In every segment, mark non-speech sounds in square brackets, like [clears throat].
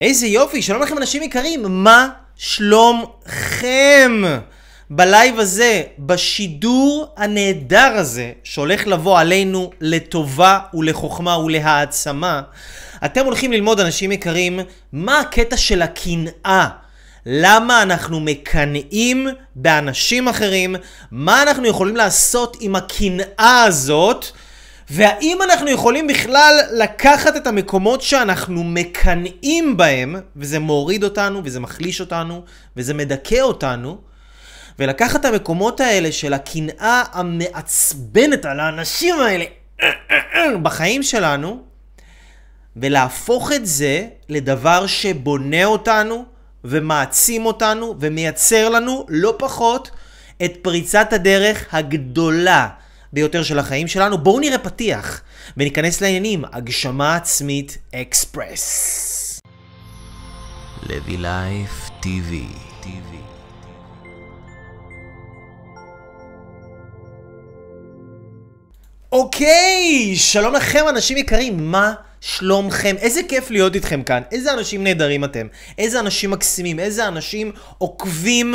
איזה יופי, שלום לכם אנשים יקרים, מה שלומכם? בלייב הזה, בשידור הנהדר הזה, שהולך לבוא עלינו לטובה ולחוכמה ולהעצמה, אתם הולכים ללמוד, אנשים יקרים, מה הקטע של הקנאה. למה אנחנו מקנאים באנשים אחרים, מה אנחנו יכולים לעשות עם הקנאה הזאת, והאם אנחנו יכולים בכלל לקחת את המקומות שאנחנו מקנאים בהם, וזה מוריד אותנו, וזה מחליש אותנו, וזה מדכא אותנו, ולקחת את המקומות האלה של הקנאה המעצבנת על האנשים האלה בחיים שלנו, ולהפוך את זה לדבר שבונה אותנו, ומעצים אותנו, ומייצר לנו לא פחות את פריצת הדרך הגדולה. ביותר של החיים שלנו. בואו נראה פתיח וניכנס לעניינים. הגשמה עצמית אקספרס. לוי לייף טיווי אוקיי, שלום לכם אנשים יקרים, מה שלומכם? איזה כיף להיות איתכם כאן, איזה אנשים נהדרים אתם, איזה אנשים מקסימים, איזה אנשים עוקבים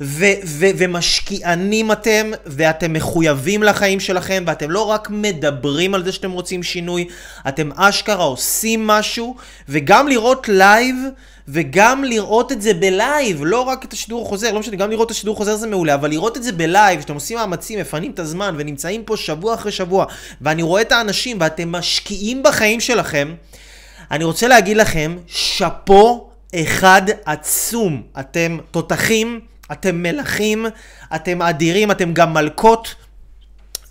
ו- ו- ומשקיענים אתם, ואתם מחויבים לחיים שלכם, ואתם לא רק מדברים על זה שאתם רוצים שינוי, אתם אשכרה עושים משהו, וגם לראות לייב וגם לראות את זה בלייב, לא רק את השידור החוזר, לא משנה, גם לראות את השידור החוזר זה מעולה, אבל לראות את זה בלייב, שאתם עושים מאמצים, מפנים את הזמן, ונמצאים פה שבוע אחרי שבוע, ואני רואה את האנשים, ואתם משקיעים בחיים שלכם, אני רוצה להגיד לכם, שאפו אחד עצום. אתם תותחים, אתם מלכים, אתם אדירים, אתם גם מלכות.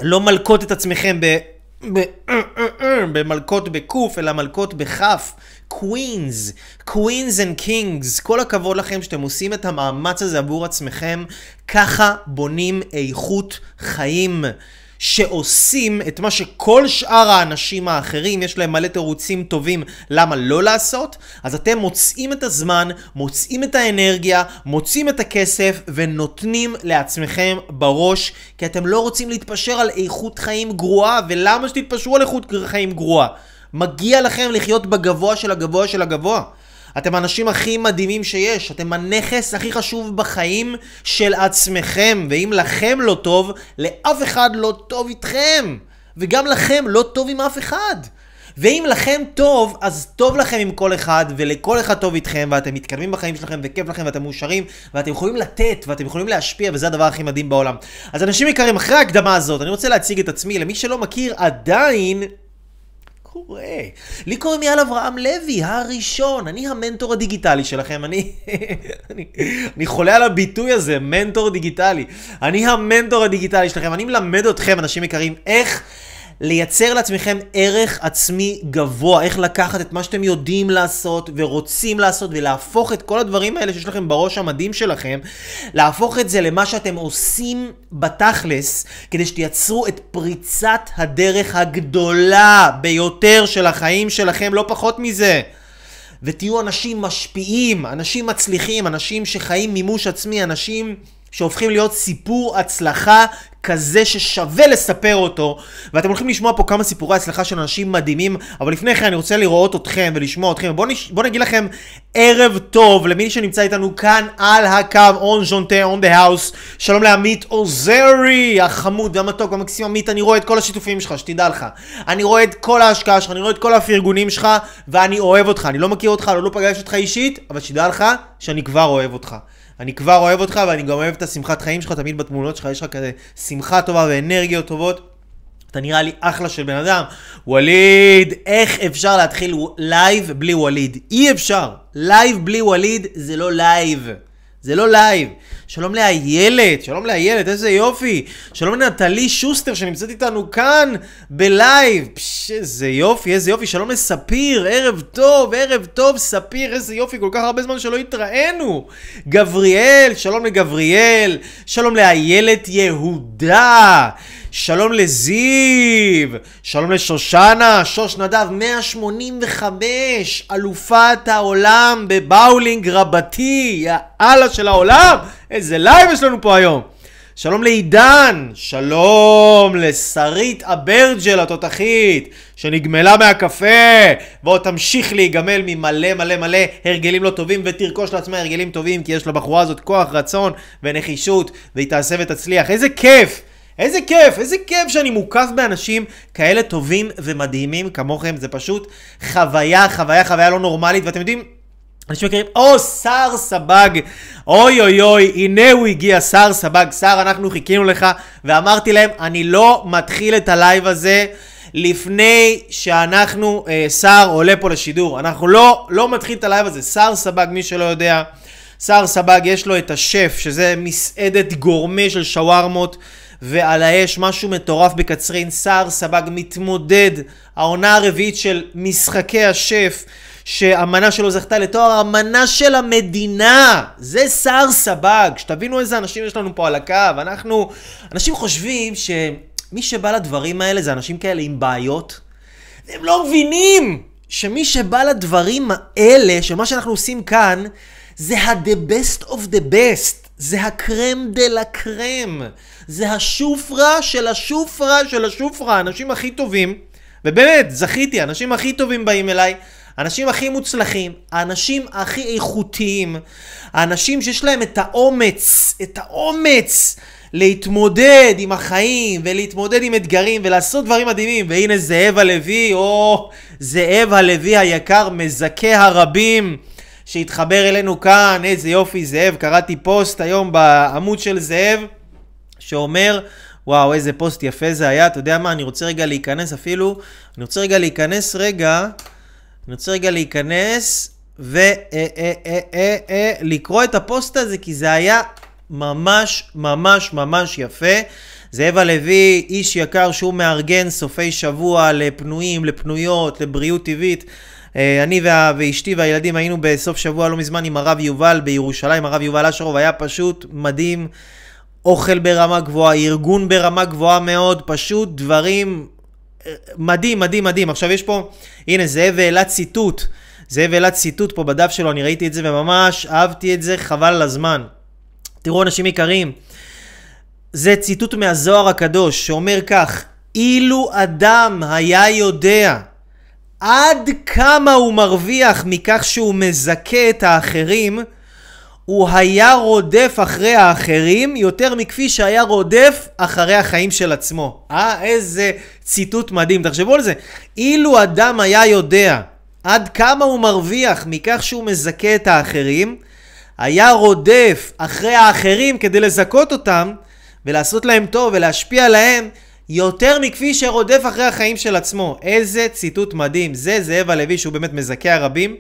לא מלקות את עצמכם ב... [clears throat] במלקות בקוף, אלא מלכות בכף. queens, queens and kings, כל הכבוד לכם שאתם עושים את המאמץ הזה עבור עצמכם, ככה בונים איכות חיים. שעושים את מה שכל שאר האנשים האחרים, יש להם מלא תירוצים טובים למה לא לעשות, אז אתם מוצאים את הזמן, מוצאים את האנרגיה, מוצאים את הכסף ונותנים לעצמכם בראש, כי אתם לא רוצים להתפשר על איכות חיים גרועה, ולמה שתתפשרו על איכות חיים גרועה? מגיע לכם לחיות בגבוה של הגבוה של הגבוה. אתם האנשים הכי מדהימים שיש, אתם הנכס הכי חשוב בחיים של עצמכם, ואם לכם לא טוב, לאף אחד לא טוב איתכם. וגם לכם לא טוב עם אף אחד. ואם לכם טוב, אז טוב לכם עם כל אחד, ולכל אחד טוב איתכם, ואתם מתקדמים בחיים שלכם, וכיף לכם, ואתם מאושרים, ואתם יכולים לתת, ואתם יכולים להשפיע, וזה הדבר הכי מדהים בעולם. אז אנשים יקרים, אחרי ההקדמה הזאת, אני רוצה להציג את עצמי, למי שלא מכיר, עדיין קורה? לי קוראים יאל אברהם לוי, הראשון, אני המנטור הדיגיטלי שלכם, אני, אני, אני חולה על הביטוי הזה, מנטור דיגיטלי. אני המנטור הדיגיטלי שלכם, אני מלמד אתכם, אנשים יקרים, איך... לייצר לעצמכם ערך עצמי גבוה, איך לקחת את מה שאתם יודעים לעשות ורוצים לעשות ולהפוך את כל הדברים האלה שיש לכם בראש המדהים שלכם, להפוך את זה למה שאתם עושים בתכלס, כדי שתייצרו את פריצת הדרך הגדולה ביותר של החיים שלכם, לא פחות מזה. ותהיו אנשים משפיעים, אנשים מצליחים, אנשים שחיים מימוש עצמי, אנשים שהופכים להיות סיפור הצלחה כזה ששווה לספר אותו, ואתם הולכים לשמוע פה כמה סיפורי הצלחה של אנשים מדהימים, אבל לפני כן אני רוצה לראות אתכם ולשמוע אתכם. בואו נש... בוא נגיד לכם ערב טוב למי שנמצא איתנו כאן על הקו, on ז'ונטה, on the house. שלום לעמית עוזרי, החמוד והמתוק והמקסים עמית, אני רואה את כל השיתופים שלך, שתדע לך. אני רואה את כל ההשקעה שלך, אני רואה את כל הפרגונים שלך, ואני אוהב אותך. אני לא מכיר אותך, לא, לא פגש אותך אישית, אבל שתדע לך שאני כבר אוהב אותך. אני כבר אוהב אותך ואני גם אוהב את השמחת חיים שלך, תמיד בתמונות שלך יש לך כזה שמחה טובה ואנרגיות טובות. אתה נראה לי אחלה של בן אדם. ווליד, איך אפשר להתחיל לייב בלי ווליד? אי אפשר. לייב בלי ווליד זה לא לייב. זה לא לייב. שלום לאיילת, שלום לאיילת, איזה יופי. שלום לנטלי שוסטר שנמצאת איתנו כאן בלייב. פש, איזה יופי, איזה יופי. שלום לספיר, ערב טוב, ערב טוב, ספיר, איזה יופי, כל כך הרבה זמן שלא התראינו. גבריאל, שלום לגבריאל. שלום לאיילת יהודה. שלום לזיו, שלום לשושנה, שוש נדב 185, אלופת העולם בבאולינג רבתי, יאללה של העולם, איזה לייב יש לנו פה היום. שלום לעידן, שלום לשרית אברג'ל התותחית, שנגמלה מהקפה, ועוד תמשיך להיגמל ממלא מלא מלא הרגלים לא טובים, ותרכוש לעצמה הרגלים טובים, כי יש לבחורה הזאת כוח רצון ונחישות, והיא תעשה ותצליח. איזה כיף! איזה כיף, איזה כיף שאני מוקף באנשים כאלה טובים ומדהימים כמוכם, זה פשוט חוויה, חוויה, חוויה לא נורמלית, ואתם יודעים, אנשים מכירים, או, סער סבג, אוי אוי אוי, הנה הוא הגיע, סער סבג, סער, אנחנו חיכינו לך, ואמרתי להם, אני לא מתחיל את הלייב הזה לפני שאנחנו, אה, סער עולה פה לשידור. אנחנו לא, לא מתחיל את הלייב הזה. סער סבג, מי שלא יודע, סער סבג יש לו את השף, שזה מסעדת גורמה של שווארמות. ועל האש, משהו מטורף בקצרין, סער סבג מתמודד, העונה הרביעית של משחקי השף, שהמנה שלו זכתה לתואר המנה של המדינה. זה סער סבג, שתבינו איזה אנשים יש לנו פה על הקו. אנחנו, אנשים חושבים שמי שבא לדברים האלה זה אנשים כאלה עם בעיות. הם לא מבינים שמי שבא לדברים האלה, שמה שאנחנו עושים כאן, זה ה-the best of the best. זה הקרם דה לה קרם. זה השופרה של השופרה של השופרה. האנשים הכי טובים, ובאמת, זכיתי, האנשים הכי טובים באים אליי. האנשים הכי מוצלחים, האנשים הכי איכותיים, האנשים שיש להם את האומץ, את האומץ להתמודד עם החיים ולהתמודד עם אתגרים ולעשות דברים מדהימים. והנה זאב הלוי, או זאב הלוי היקר, מזכה הרבים. שהתחבר אלינו כאן, איזה יופי זאב, קראתי פוסט היום בעמוד של זאב, שאומר, וואו, איזה פוסט יפה זה היה, אתה יודע מה, אני רוצה רגע להיכנס אפילו, אני רוצה רגע להיכנס רגע, אני רוצה רגע להיכנס ולקרוא את הפוסט הזה, כי זה היה ממש ממש ממש יפה. זאב הלוי, איש יקר שהוא מארגן סופי שבוע לפנויים, לפנויות, לבריאות טבעית. אה, אני וה, ואשתי והילדים היינו בסוף שבוע לא מזמן עם הרב יובל בירושלים, הרב יובל אשרוב היה פשוט מדהים, אוכל ברמה גבוהה, ארגון ברמה גבוהה מאוד, פשוט דברים אה, מדהים, מדהים, מדהים. עכשיו יש פה, הנה זאב העלה ציטוט, זאב העלה ציטוט פה בדף שלו, אני ראיתי את זה וממש אהבתי את זה, חבל על הזמן. תראו אנשים יקרים, זה ציטוט מהזוהר הקדוש שאומר כך, אילו אדם היה יודע עד כמה הוא מרוויח מכך שהוא מזכה את האחרים, הוא היה רודף אחרי האחרים יותר מכפי שהיה רודף אחרי החיים של עצמו. אה, איזה ציטוט מדהים. תחשבו על זה. אילו אדם היה יודע עד כמה הוא מרוויח מכך שהוא מזכה את האחרים, היה רודף אחרי האחרים כדי לזכות אותם ולעשות להם טוב ולהשפיע עליהם, יותר מכפי שרודף אחרי החיים של עצמו. איזה ציטוט מדהים. זה זאב הלוי שהוא באמת מזכה הרבים.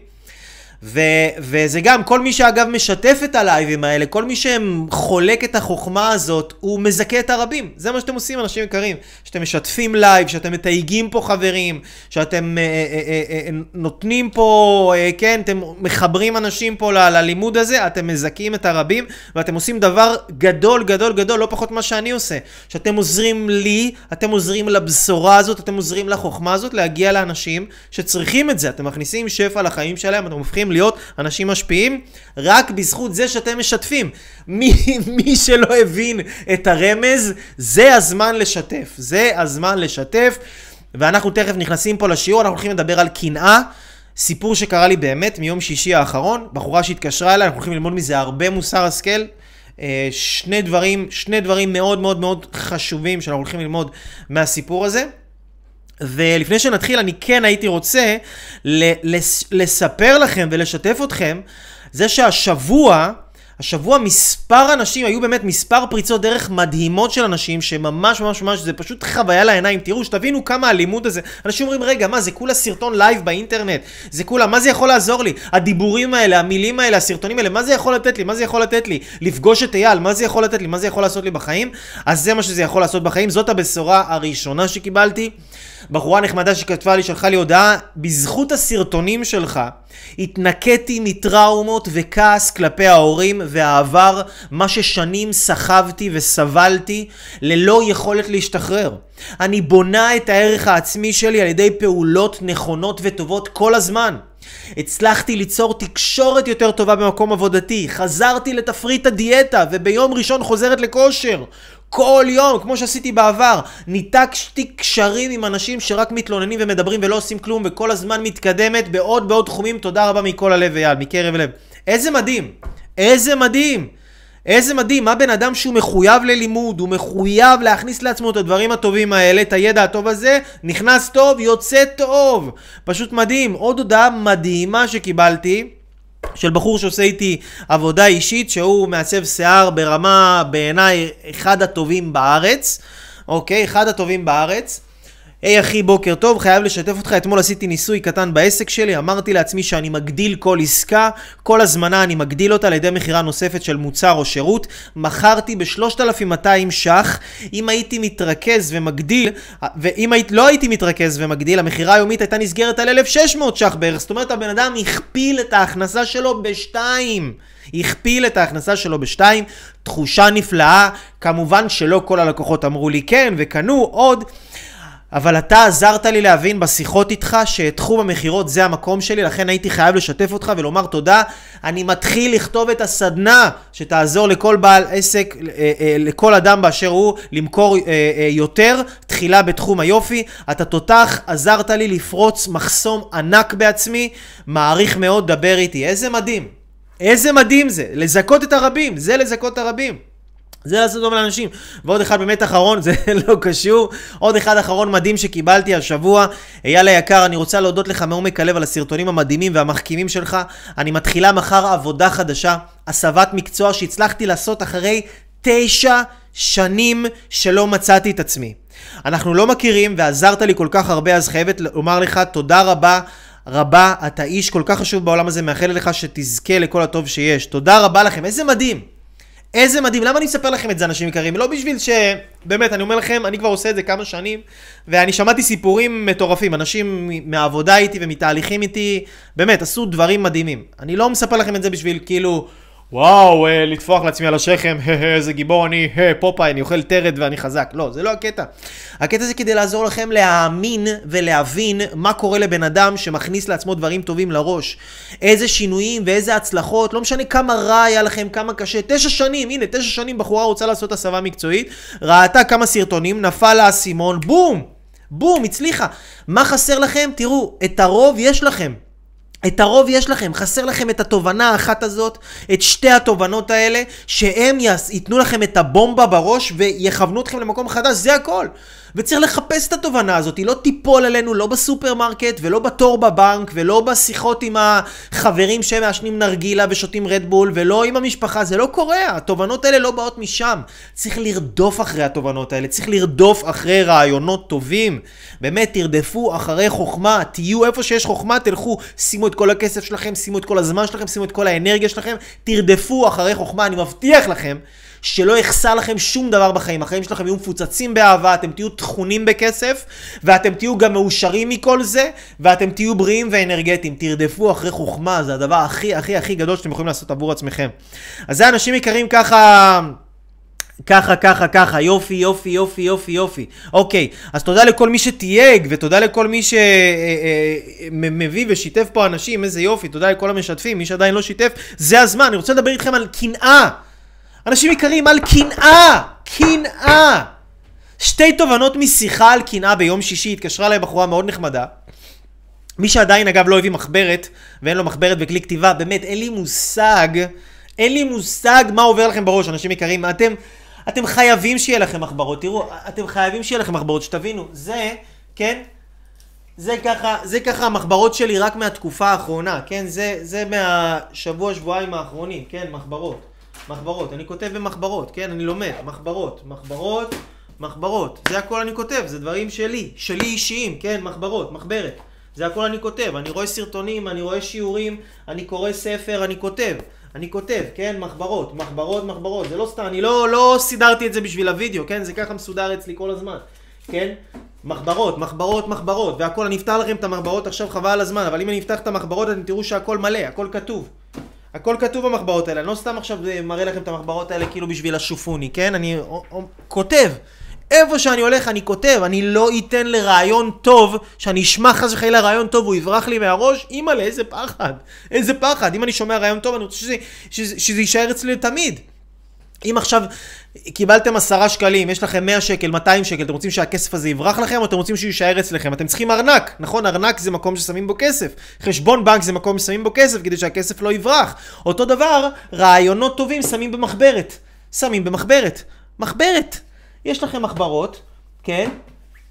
ו- וזה גם, כל מי שאגב משתף את הלייבים האלה, כל מי שחולק את החוכמה הזאת, הוא מזכה את הרבים. זה מה שאתם עושים, אנשים יקרים. שאתם משתפים לייב, שאתם מתייגים פה חברים, שאתם אה, אה, אה, אה, אה נותנים פה, אה, כן, אתם מחברים אנשים פה ל- ללימוד הזה, אתם מזכים את הרבים, ואתם עושים דבר גדול, גדול, גדול, לא פחות ממה שאני עושה. שאתם עוזרים לי, אתם עוזרים לבשורה הזאת, אתם עוזרים לחוכמה הזאת להגיע לאנשים שצריכים את זה. אתם מכניסים שפע לחיים שלהם, אתם הופכים להיות אנשים משפיעים רק בזכות זה שאתם משתפים. [laughs] מי, מי שלא הבין את הרמז, זה הזמן לשתף. זה הזמן לשתף. ואנחנו תכף נכנסים פה לשיעור, אנחנו הולכים לדבר על קנאה. סיפור שקרה לי באמת מיום שישי האחרון, בחורה שהתקשרה אליי, אנחנו הולכים ללמוד מזה הרבה מוסר השכל. אה, שני דברים, שני דברים מאוד מאוד מאוד חשובים שאנחנו הולכים ללמוד מהסיפור הזה. ולפני שנתחיל, אני כן הייתי רוצה לספר לכם ולשתף אתכם, זה שהשבוע, השבוע מספר אנשים, היו באמת מספר פריצות דרך מדהימות של אנשים, שממש ממש ממש, זה פשוט חוויה לעיניים. תראו, שתבינו כמה הלימוד הזה. אנשים אומרים, רגע, מה, זה כולה סרטון לייב באינטרנט? זה כולה, מה זה יכול לעזור לי? הדיבורים האלה, המילים האלה, הסרטונים האלה, מה זה יכול לתת לי? מה זה יכול לתת לי? לפגוש את אייל, מה זה יכול לתת לי? מה זה יכול לעשות לי בחיים? אז זה מה שזה יכול לעשות בחיים. זאת הבשורה הראשונה שקיבלתי. בחורה נחמדה שכתבה לי, שלחה לי הודעה, בזכות הסרטונים שלך התנקיתי מטראומות וכעס כלפי ההורים והעבר, מה ששנים סחבתי וסבלתי ללא יכולת להשתחרר. אני בונה את הערך העצמי שלי על ידי פעולות נכונות וטובות כל הזמן. הצלחתי ליצור תקשורת יותר טובה במקום עבודתי, חזרתי לתפריט הדיאטה וביום ראשון חוזרת לכושר. כל יום, כמו שעשיתי בעבר, ניתקתי קשרים עם אנשים שרק מתלוננים ומדברים ולא עושים כלום וכל הזמן מתקדמת בעוד בעוד תחומים. תודה רבה מכל הלב אייל, מקרב לב. איזה מדהים, איזה מדהים. איזה מדהים, מה בן אדם שהוא מחויב ללימוד, הוא מחויב להכניס לעצמו את הדברים הטובים האלה, את הידע הטוב הזה, נכנס טוב, יוצא טוב. פשוט מדהים. עוד הודעה מדהימה שקיבלתי. של בחור שעושה איתי עבודה אישית, שהוא מעצב שיער ברמה בעיניי אחד הטובים בארץ, אוקיי? אחד הטובים בארץ. היי hey, אחי, בוקר טוב, חייב לשתף אותך, אתמול עשיתי ניסוי קטן בעסק שלי, אמרתי לעצמי שאני מגדיל כל עסקה, כל הזמנה אני מגדיל אותה על ידי מכירה נוספת של מוצר או שירות, מכרתי ב-3200 ש"ח, אם הייתי מתרכז ומגדיל, ואם היית, לא הייתי מתרכז ומגדיל, המכירה היומית הייתה נסגרת על 1,600 ש"ח בערך, זאת אומרת הבן אדם הכפיל את ההכנסה שלו בשתיים. הכפיל את ההכנסה שלו בשתיים, תחושה נפלאה, כמובן שלא כל הלקוחות אמרו לי כן וקנו. עוד. אבל אתה עזרת לי להבין בשיחות איתך שתחום המכירות זה המקום שלי, לכן הייתי חייב לשתף אותך ולומר תודה. אני מתחיל לכתוב את הסדנה שתעזור לכל בעל עסק, אה, אה, לכל אדם באשר הוא, למכור אה, יותר, תחילה בתחום היופי. אתה תותח, עזרת לי לפרוץ מחסום ענק בעצמי, מעריך מאוד, דבר איתי. איזה מדהים. איזה מדהים זה, לזכות את הרבים, זה לזכות את הרבים. זה לעשות טוב לאנשים. ועוד אחד באמת אחרון, [laughs] זה לא קשור. עוד אחד אחרון מדהים שקיבלתי השבוע. אייל היקר, אני רוצה להודות לך מעומק הלב על הסרטונים המדהימים והמחכימים שלך. אני מתחילה מחר עבודה חדשה, הסבת מקצוע שהצלחתי לעשות אחרי תשע שנים שלא מצאתי את עצמי. אנחנו לא מכירים ועזרת לי כל כך הרבה, אז חייבת לומר לך תודה רבה. רבה, אתה איש כל כך חשוב בעולם הזה, מאחל לך שתזכה לכל הטוב שיש. תודה רבה לכם, איזה מדהים. איזה מדהים, למה אני מספר לכם את זה, אנשים יקרים? לא בשביל ש... באמת, אני אומר לכם, אני כבר עושה את זה כמה שנים, ואני שמעתי סיפורים מטורפים, אנשים מהעבודה איתי ומתהליכים איתי, באמת, עשו דברים מדהימים. אני לא מספר לכם את זה בשביל כאילו... וואו, אה, לטפוח לעצמי על השכם, איזה גיבור אני, פופאי, אני אוכל טרד ואני חזק. לא, זה לא הקטע. הקטע זה כדי לעזור לכם להאמין ולהבין מה קורה לבן אדם שמכניס לעצמו דברים טובים לראש. איזה שינויים ואיזה הצלחות, לא משנה כמה רע היה לכם, כמה קשה. תשע שנים, הנה, תשע שנים בחורה רוצה לעשות הסבה מקצועית, ראתה כמה סרטונים, נפל לה האסימון, בום! בום, הצליחה. מה חסר לכם? תראו, את הרוב יש לכם. את הרוב יש לכם, חסר לכם את התובנה האחת הזאת, את שתי התובנות האלה, שהם ייתנו לכם את הבומבה בראש ויכוונו אתכם למקום חדש, זה הכל. וצריך לחפש את התובנה הזאת, היא לא תיפול עלינו לא בסופרמרקט ולא בתור בבנק ולא בשיחות עם החברים שמעשנים נרגילה ושותים רדבול ולא עם המשפחה, זה לא קורה, התובנות האלה לא באות משם. צריך לרדוף אחרי התובנות האלה, צריך לרדוף אחרי רעיונות טובים. באמת, תרדפו אחרי חוכמה, תהיו איפה שיש חוכמה, תלכו, שימו את כל הכסף שלכם, שימו את כל הזמן שלכם, שימו את כל האנרגיה שלכם, תרדפו אחרי חוכמה, אני מבטיח לכם. שלא יחסר לכם שום דבר בחיים. החיים שלכם יהיו מפוצצים באהבה, אתם תהיו טחונים בכסף, ואתם תהיו גם מאושרים מכל זה, ואתם תהיו בריאים ואנרגטיים. תרדפו אחרי חוכמה, זה הדבר הכי הכי הכי גדול שאתם יכולים לעשות עבור עצמכם. אז זה אנשים יקרים ככה... ככה, ככה, ככה, יופי, יופי, יופי, יופי, יופי. אוקיי, אז תודה לכל מי שתייג, ותודה לכל מי שמביא ושיתף פה אנשים, איזה יופי, תודה לכל המשתפים, מי שעדיין לא שיתף, זה הזמן, אני רוצה לדבר איתכם על קנאה. אנשים יקרים, על קנאה! קנאה! שתי תובנות משיחה על קנאה ביום שישי, התקשרה אליי בחורה מאוד נחמדה. מי שעדיין אגב לא הביא מחברת, ואין לו מחברת וכלי כתיבה, באמת אין לי מושג, אין לי מושג מה עובר לכם בראש, אנשים יקרים. אתם, אתם חייבים שיהיה לכם מחברות, תראו, אתם חייבים שיהיה לכם מחברות, שתבינו, זה, כן? זה ככה, זה ככה המחברות שלי רק מהתקופה האחרונה, כן? זה, זה מהשבוע, שבועיים האחרונים, כן? מחברות. מחברות, אני כותב במחברות, כן? אני לומד, מחברות, מחברות, מחברות. זה הכל אני כותב, זה דברים שלי, שלי אישיים, כן? מחברות, מחברת. זה הכל אני כותב. אני רואה סרטונים, אני רואה שיעורים, אני קורא ספר, אני כותב. אני כותב, כן? מחברות, מחברות, מחברות. זה לא סתם, אני לא, לא סידרתי את זה בשביל הוידאו, כן? זה ככה מסודר אצלי כל הזמן, כן? מחברות, מחברות, מחברות, והכל, אני אפתח לכם את המחברות עכשיו חבל על הזמן, אבל אם אני אפתח את המחברות אתם תראו שהכל מלא, הכל כתוב. הכל כתוב במחברות האלה, אני לא סתם עכשיו מראה לכם את המחברות האלה כאילו בשביל השופוני, כן? אני כותב. איפה שאני הולך אני כותב, אני לא אתן לרעיון טוב, שאני אשמע חס וחלילה רעיון טוב והוא יברח לי מהראש, אימא'לה, איזה פחד, איזה פחד. אם אני שומע רעיון טוב, אני רוצה שזה, שזה, שזה יישאר אצלי לתמיד. אם עכשיו קיבלתם עשרה שקלים, יש לכם 100 שקל, 200 שקל, אתם רוצים שהכסף הזה יברח לכם או אתם רוצים שהוא יישאר אצלכם? אתם צריכים ארנק, נכון? ארנק זה מקום ששמים בו כסף. חשבון בנק זה מקום ששמים בו כסף כדי שהכסף לא יברח. אותו דבר, רעיונות טובים שמים במחברת. שמים במחברת. מחברת. יש לכם מחברות, כן?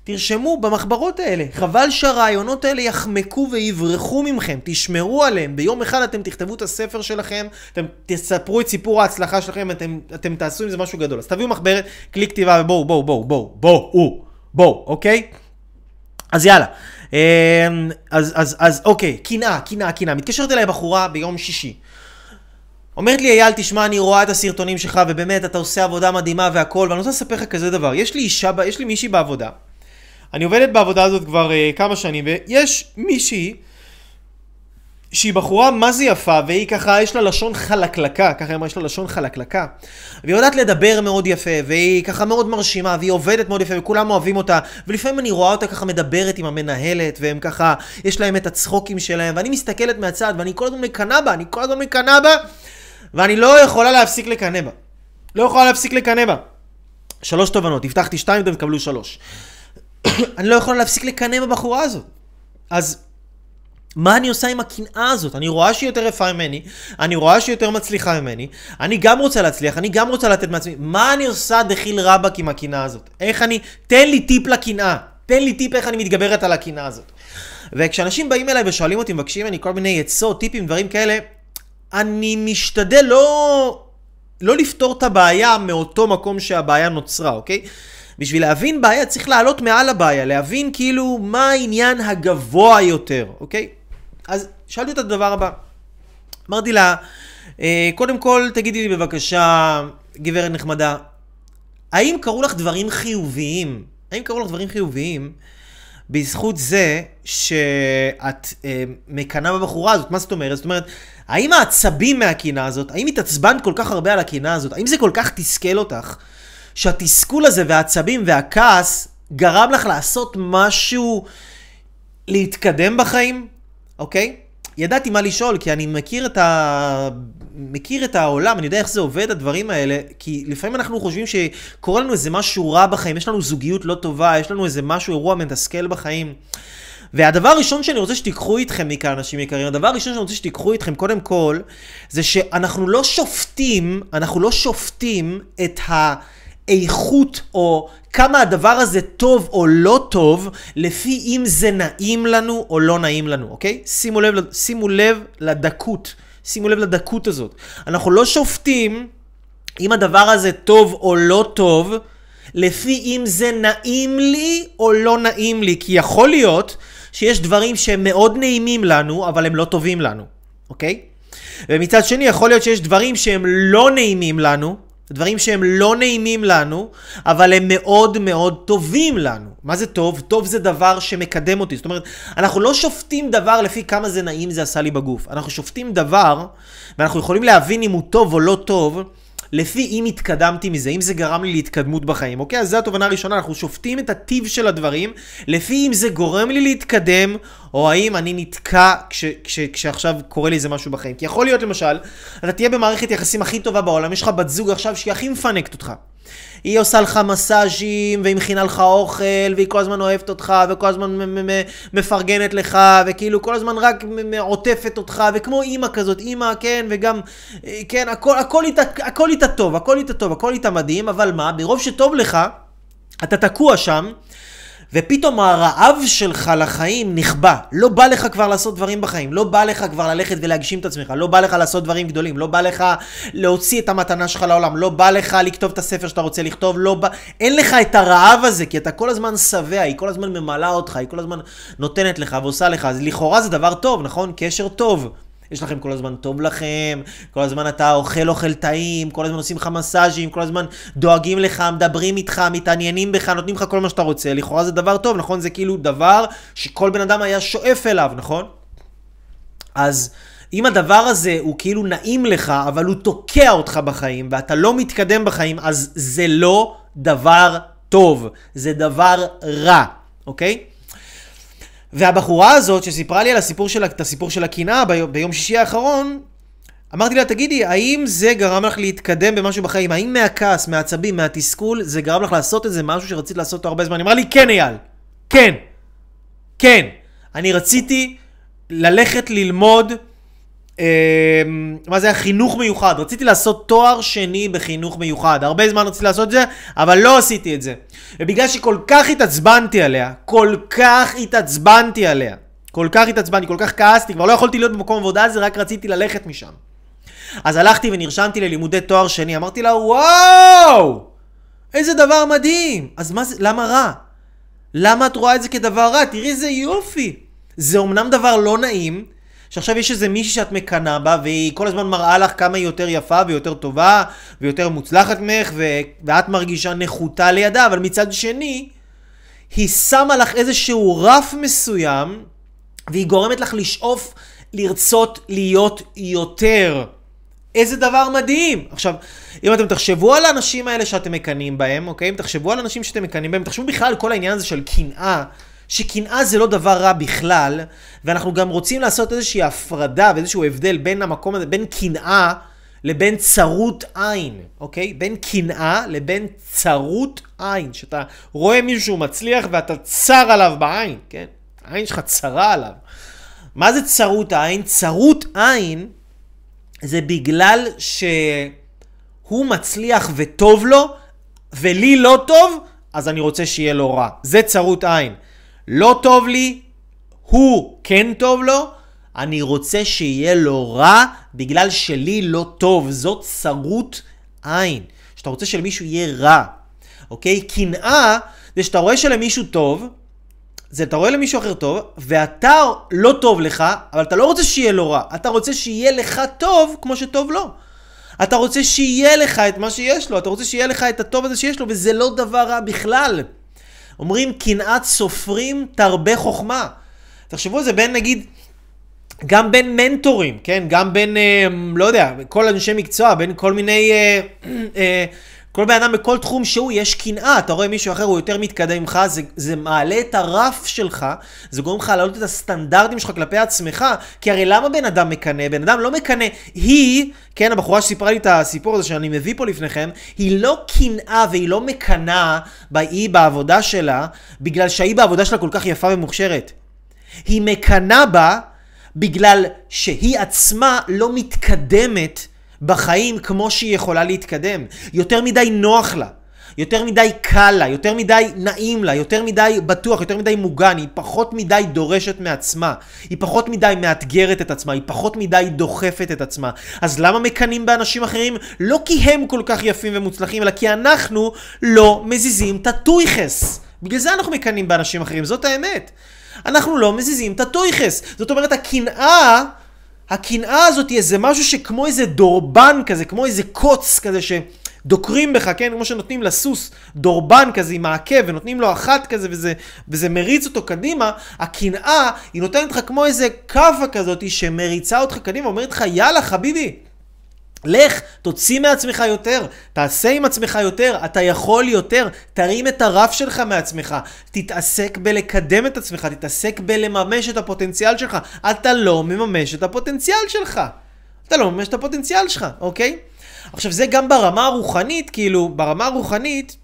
תרשמו במחברות האלה. חבל שהרעיונות האלה יחמקו ויברחו ממכם. תשמרו עליהם. ביום אחד אתם תכתבו את הספר שלכם, אתם תספרו את סיפור ההצלחה שלכם, אתם, אתם תעשו עם זה משהו גדול. אז תביאו מחברת, כלי כתיבה ובואו, בואו, בואו, בואו, בואו, בואו, אוקיי? אז יאללה. אמ, אז, אז, אז אוקיי, קנאה, קנאה, קנאה. מתקשרת אליי בחורה ביום שישי. אומרת לי אייל, תשמע, אני רואה את הסרטונים שלך, ובאמת, אתה עושה עבודה מדהימה והכל, ואני רוצה לספר לך כזה דבר. יש לי אישה, יש לי מישהי בעבודה. אני עובדת בעבודה הזאת כבר uh, כמה שנים, ויש מישהי שהיא בחורה מה זה יפה, והיא ככה, יש לה לשון חלקלקה, ככה היא אמרה, יש לה לשון חלקלקה. והיא יודעת לדבר מאוד יפה, והיא ככה מאוד מרשימה, והיא עובדת מאוד יפה, וכולם אוהבים אותה. ולפעמים אני רואה אותה ככה מדברת עם המנהלת, והם ככה, יש להם את הצחוקים שלהם, ואני מסתכלת מהצד, ואני כל הזמן מקנאה בה, אני כל הזמן מקנאה בה, ואני לא יכולה להפסיק לקנא בה. לא יכולה להפסיק לקנא בה. שלוש תובנות, הבטחתי שתיים, אתם תקבלו שלוש. אני לא יכולה להפסיק לקנא בבחורה הזאת. אז מה אני עושה עם הקנאה הזאת? אני רואה שהיא יותר יפה ממני, אני רואה שהיא יותר מצליחה ממני, אני גם רוצה להצליח, אני גם רוצה לתת מעצמי. מה אני עושה דחיל רבאק עם הקנאה הזאת? איך אני... תן לי טיפ לקנאה. תן לי טיפ איך אני מתגברת על הקנאה הזאת. וכשאנשים באים אליי ושואלים אותי, מבקשים ממני כל מיני עצות, טיפים, דברים כאלה, אני משתדל לא... לא לפתור את הבעיה מאותו מקום שהבעיה נוצרה, אוקיי? בשביל להבין בעיה צריך לעלות מעל הבעיה, להבין כאילו מה העניין הגבוה יותר, אוקיי? אז שאלתי את הדבר הבא. אמרתי לה, אה, קודם כל תגידי לי בבקשה, גברת נחמדה, האם קרו לך דברים חיוביים? האם קרו לך דברים חיוביים בזכות זה שאת אה, מקנאה בבחורה הזאת? מה זאת אומרת? זאת אומרת, האם העצבים מהקנאה הזאת, האם התעצבנת כל כך הרבה על הקנאה הזאת, האם זה כל כך תסכל אותך, שהתסכול הזה והעצבים והכעס גרם לך לעשות משהו להתקדם בחיים, אוקיי? ידעתי מה לשאול, כי אני מכיר את, ה... מכיר את העולם, אני יודע איך זה עובד, הדברים האלה, כי לפעמים אנחנו חושבים שקורה לנו איזה משהו רע בחיים, יש לנו זוגיות לא טובה, יש לנו איזה משהו, אירוע מתסכל בחיים. והדבר הראשון שאני רוצה שתיקחו איתכם מכאן, אנשים יקרים, הדבר הראשון שאני רוצה שתיקחו איתכם, קודם כל, זה שאנחנו לא שופטים, אנחנו לא שופטים את ה... איכות או כמה הדבר הזה טוב או לא טוב, לפי אם זה נעים לנו או לא נעים לנו, אוקיי? שימו לב, שימו לב לדקות, שימו לב לדקות הזאת. אנחנו לא שופטים אם הדבר הזה טוב או לא טוב, לפי אם זה נעים לי או לא נעים לי, כי יכול להיות שיש דברים שהם מאוד נעימים לנו, אבל הם לא טובים לנו, אוקיי? ומצד שני, יכול להיות שיש דברים שהם לא נעימים לנו, דברים שהם לא נעימים לנו, אבל הם מאוד מאוד טובים לנו. מה זה טוב? טוב זה דבר שמקדם אותי. זאת אומרת, אנחנו לא שופטים דבר לפי כמה זה נעים זה עשה לי בגוף. אנחנו שופטים דבר, ואנחנו יכולים להבין אם הוא טוב או לא טוב, לפי אם התקדמתי מזה, אם זה גרם לי להתקדמות בחיים, אוקיי? אז זו התובנה הראשונה, אנחנו שופטים את הטיב של הדברים, לפי אם זה גורם לי להתקדם, או האם אני נתקע כש, כש, כשעכשיו קורה לי איזה משהו בחיים. כי יכול להיות למשל, אתה תהיה במערכת יחסים הכי טובה בעולם, יש לך בת זוג עכשיו שהיא הכי מפנקת אותך. היא עושה לך מסאז'ים, והיא מכינה לך אוכל, והיא כל הזמן אוהבת אותך, וכל הזמן מפרגנת לך, וכאילו כל הזמן רק עוטפת אותך, וכמו אימא כזאת, אימא, כן, וגם, אה, כן, הכל, הכל, איתה, הכל איתה טוב, הכל איתה טוב, הכל איתה מדהים, אבל מה, ברוב שטוב לך, אתה תקוע שם, ופתאום הרעב שלך לחיים נכבה. לא בא לך כבר לעשות דברים בחיים, לא בא לך כבר ללכת ולהגשים את עצמך, לא בא לך לעשות דברים גדולים, לא בא לך להוציא את המתנה שלך לעולם, לא בא לך לכתוב את הספר שאתה רוצה לכתוב, לא בא... אין לך את הרעב הזה, כי אתה כל הזמן שבע, היא כל הזמן ממלאה אותך, היא כל הזמן נותנת לך ועושה לך, אז לכאורה זה דבר טוב, נכון? קשר טוב. יש לכם כל הזמן טוב לכם, כל הזמן אתה אוכל אוכל טעים, כל הזמן עושים לך מסאז'ים, כל הזמן דואגים לך, מדברים איתך, מתעניינים בך, נותנים לך כל מה שאתה רוצה. לכאורה זה דבר טוב, נכון? זה כאילו דבר שכל בן אדם היה שואף אליו, נכון? אז אם הדבר הזה הוא כאילו נעים לך, אבל הוא תוקע אותך בחיים, ואתה לא מתקדם בחיים, אז זה לא דבר טוב, זה דבר רע, אוקיי? והבחורה הזאת שסיפרה לי על הסיפור של, את הסיפור של הקנאה ביום שישי האחרון, אמרתי לה, תגידי, האם זה גרם לך להתקדם במשהו בחיים? האם מהכעס, מהעצבים, מהתסכול, זה גרם לך לעשות איזה משהו שרצית לעשות אותו הרבה זמן? היא אמרה לי, כן אייל, כן, כן. אני רציתי ללכת ללמוד, מה זה היה? חינוך מיוחד. רציתי לעשות תואר שני בחינוך מיוחד. הרבה זמן רציתי לעשות את זה, אבל לא עשיתי את זה. ובגלל שכל כך התעצבנתי עליה, כל כך התעצבנתי עליה, כל כך התעצבנתי, כל כך כעסתי, כבר לא יכולתי להיות במקום עבודה הזה, רק רציתי ללכת משם. אז הלכתי ונרשמתי ללימודי תואר שני, אמרתי לה, וואו! איזה דבר מדהים! אז מה זה, למה רע? למה את רואה את זה כדבר רע? תראי איזה יופי! זה אומנם דבר לא נעים, שעכשיו יש איזה מישהי שאת מקנאה בה, והיא כל הזמן מראה לך כמה היא יותר יפה ויותר טובה ויותר מוצלחת ממך. ואת מרגישה נחותה לידה, אבל מצד שני, היא שמה לך איזשהו רף מסוים, והיא גורמת לך לשאוף לרצות להיות יותר. איזה דבר מדהים. עכשיו, אם אתם תחשבו על האנשים האלה שאתם מקנאים בהם, אוקיי? אם תחשבו על אנשים שאתם מקנאים בהם, תחשבו בכלל על כל העניין הזה של קנאה, שקנאה זה לא דבר רע בכלל, ואנחנו גם רוצים לעשות איזושהי הפרדה ואיזשהו הבדל בין המקום הזה, בין קנאה לבין צרות עין, אוקיי? בין קנאה לבין צרות עין. שאתה רואה מישהו מצליח ואתה צר עליו בעין, כן? העין שלך צרה עליו. מה זה צרות עין? צרות עין זה בגלל שהוא מצליח וטוב לו, ולי לא טוב, אז אני רוצה שיהיה לו רע. זה צרות עין. לא טוב לי, הוא כן טוב לו, אני רוצה שיהיה לו רע בגלל שלי לא טוב. זאת צרות עין. שאתה רוצה שלמישהו יהיה רע. אוקיי? קנאה זה שאתה רואה שלמישהו טוב, זה אתה רואה למישהו אחר טוב, ואתה לא טוב לך, אבל אתה לא רוצה שיהיה לו רע. אתה רוצה שיהיה לך טוב כמו שטוב לו. אתה רוצה שיהיה לך את מה שיש לו, אתה רוצה שיהיה לך את הטוב הזה שיש לו, וזה לא דבר רע בכלל. אומרים קנאת סופרים תרבה חוכמה. תחשבו על זה בין נגיד, גם בין מנטורים, כן? גם בין, אה, לא יודע, כל אנשי מקצוע, בין כל מיני... אה, אה, כל בן אדם בכל תחום שהוא יש קנאה, אתה רואה מישהו אחר הוא יותר מתקדם ממך, זה, זה מעלה את הרף שלך, זה גורם לך להעלות את הסטנדרטים שלך כלפי עצמך, כי הרי למה בן אדם מקנא? בן אדם לא מקנא, היא, כן, הבחורה שסיפרה לי את הסיפור הזה שאני מביא פה לפניכם, היא לא קנאה והיא לא מקנאה בהיא בעבודה שלה, בגלל שהיא בעבודה שלה כל כך יפה ומוכשרת. היא מקנאה בה בגלל שהיא עצמה לא מתקדמת בחיים כמו שהיא יכולה להתקדם. יותר מדי נוח לה. יותר מדי קל לה, יותר מדי נעים לה, יותר מדי בטוח, יותר מדי מוגן, היא פחות מדי דורשת מעצמה, היא פחות מדי מאתגרת את עצמה, היא פחות מדי דוחפת את עצמה. אז למה מקנאים באנשים אחרים? לא כי הם כל כך יפים ומוצלחים, אלא כי אנחנו לא מזיזים את הטויכס. בגלל זה אנחנו מקנאים באנשים אחרים, זאת האמת. אנחנו לא מזיזים את הטויכס. זאת אומרת, הקנאה... הקנאה הזאת היא איזה משהו שכמו איזה דורבן כזה, כמו איזה קוץ כזה שדוקרים בך, כן? כמו שנותנים לסוס דורבן כזה עם העקב ונותנים לו אחת כזה וזה, וזה מריץ אותו קדימה, הקנאה היא נותנת לך כמו איזה כאפה כזאת שמריצה אותך קדימה, אומרת לך יאללה חביבי, לך, תוציא מעצמך יותר, תעשה עם עצמך יותר, אתה יכול יותר, תרים את הרף שלך מעצמך, תתעסק בלקדם את עצמך, תתעסק בלממש את הפוטנציאל שלך. אתה לא מממש את הפוטנציאל שלך. אתה לא מממש את הפוטנציאל שלך, אוקיי? עכשיו זה גם ברמה הרוחנית, כאילו, ברמה הרוחנית,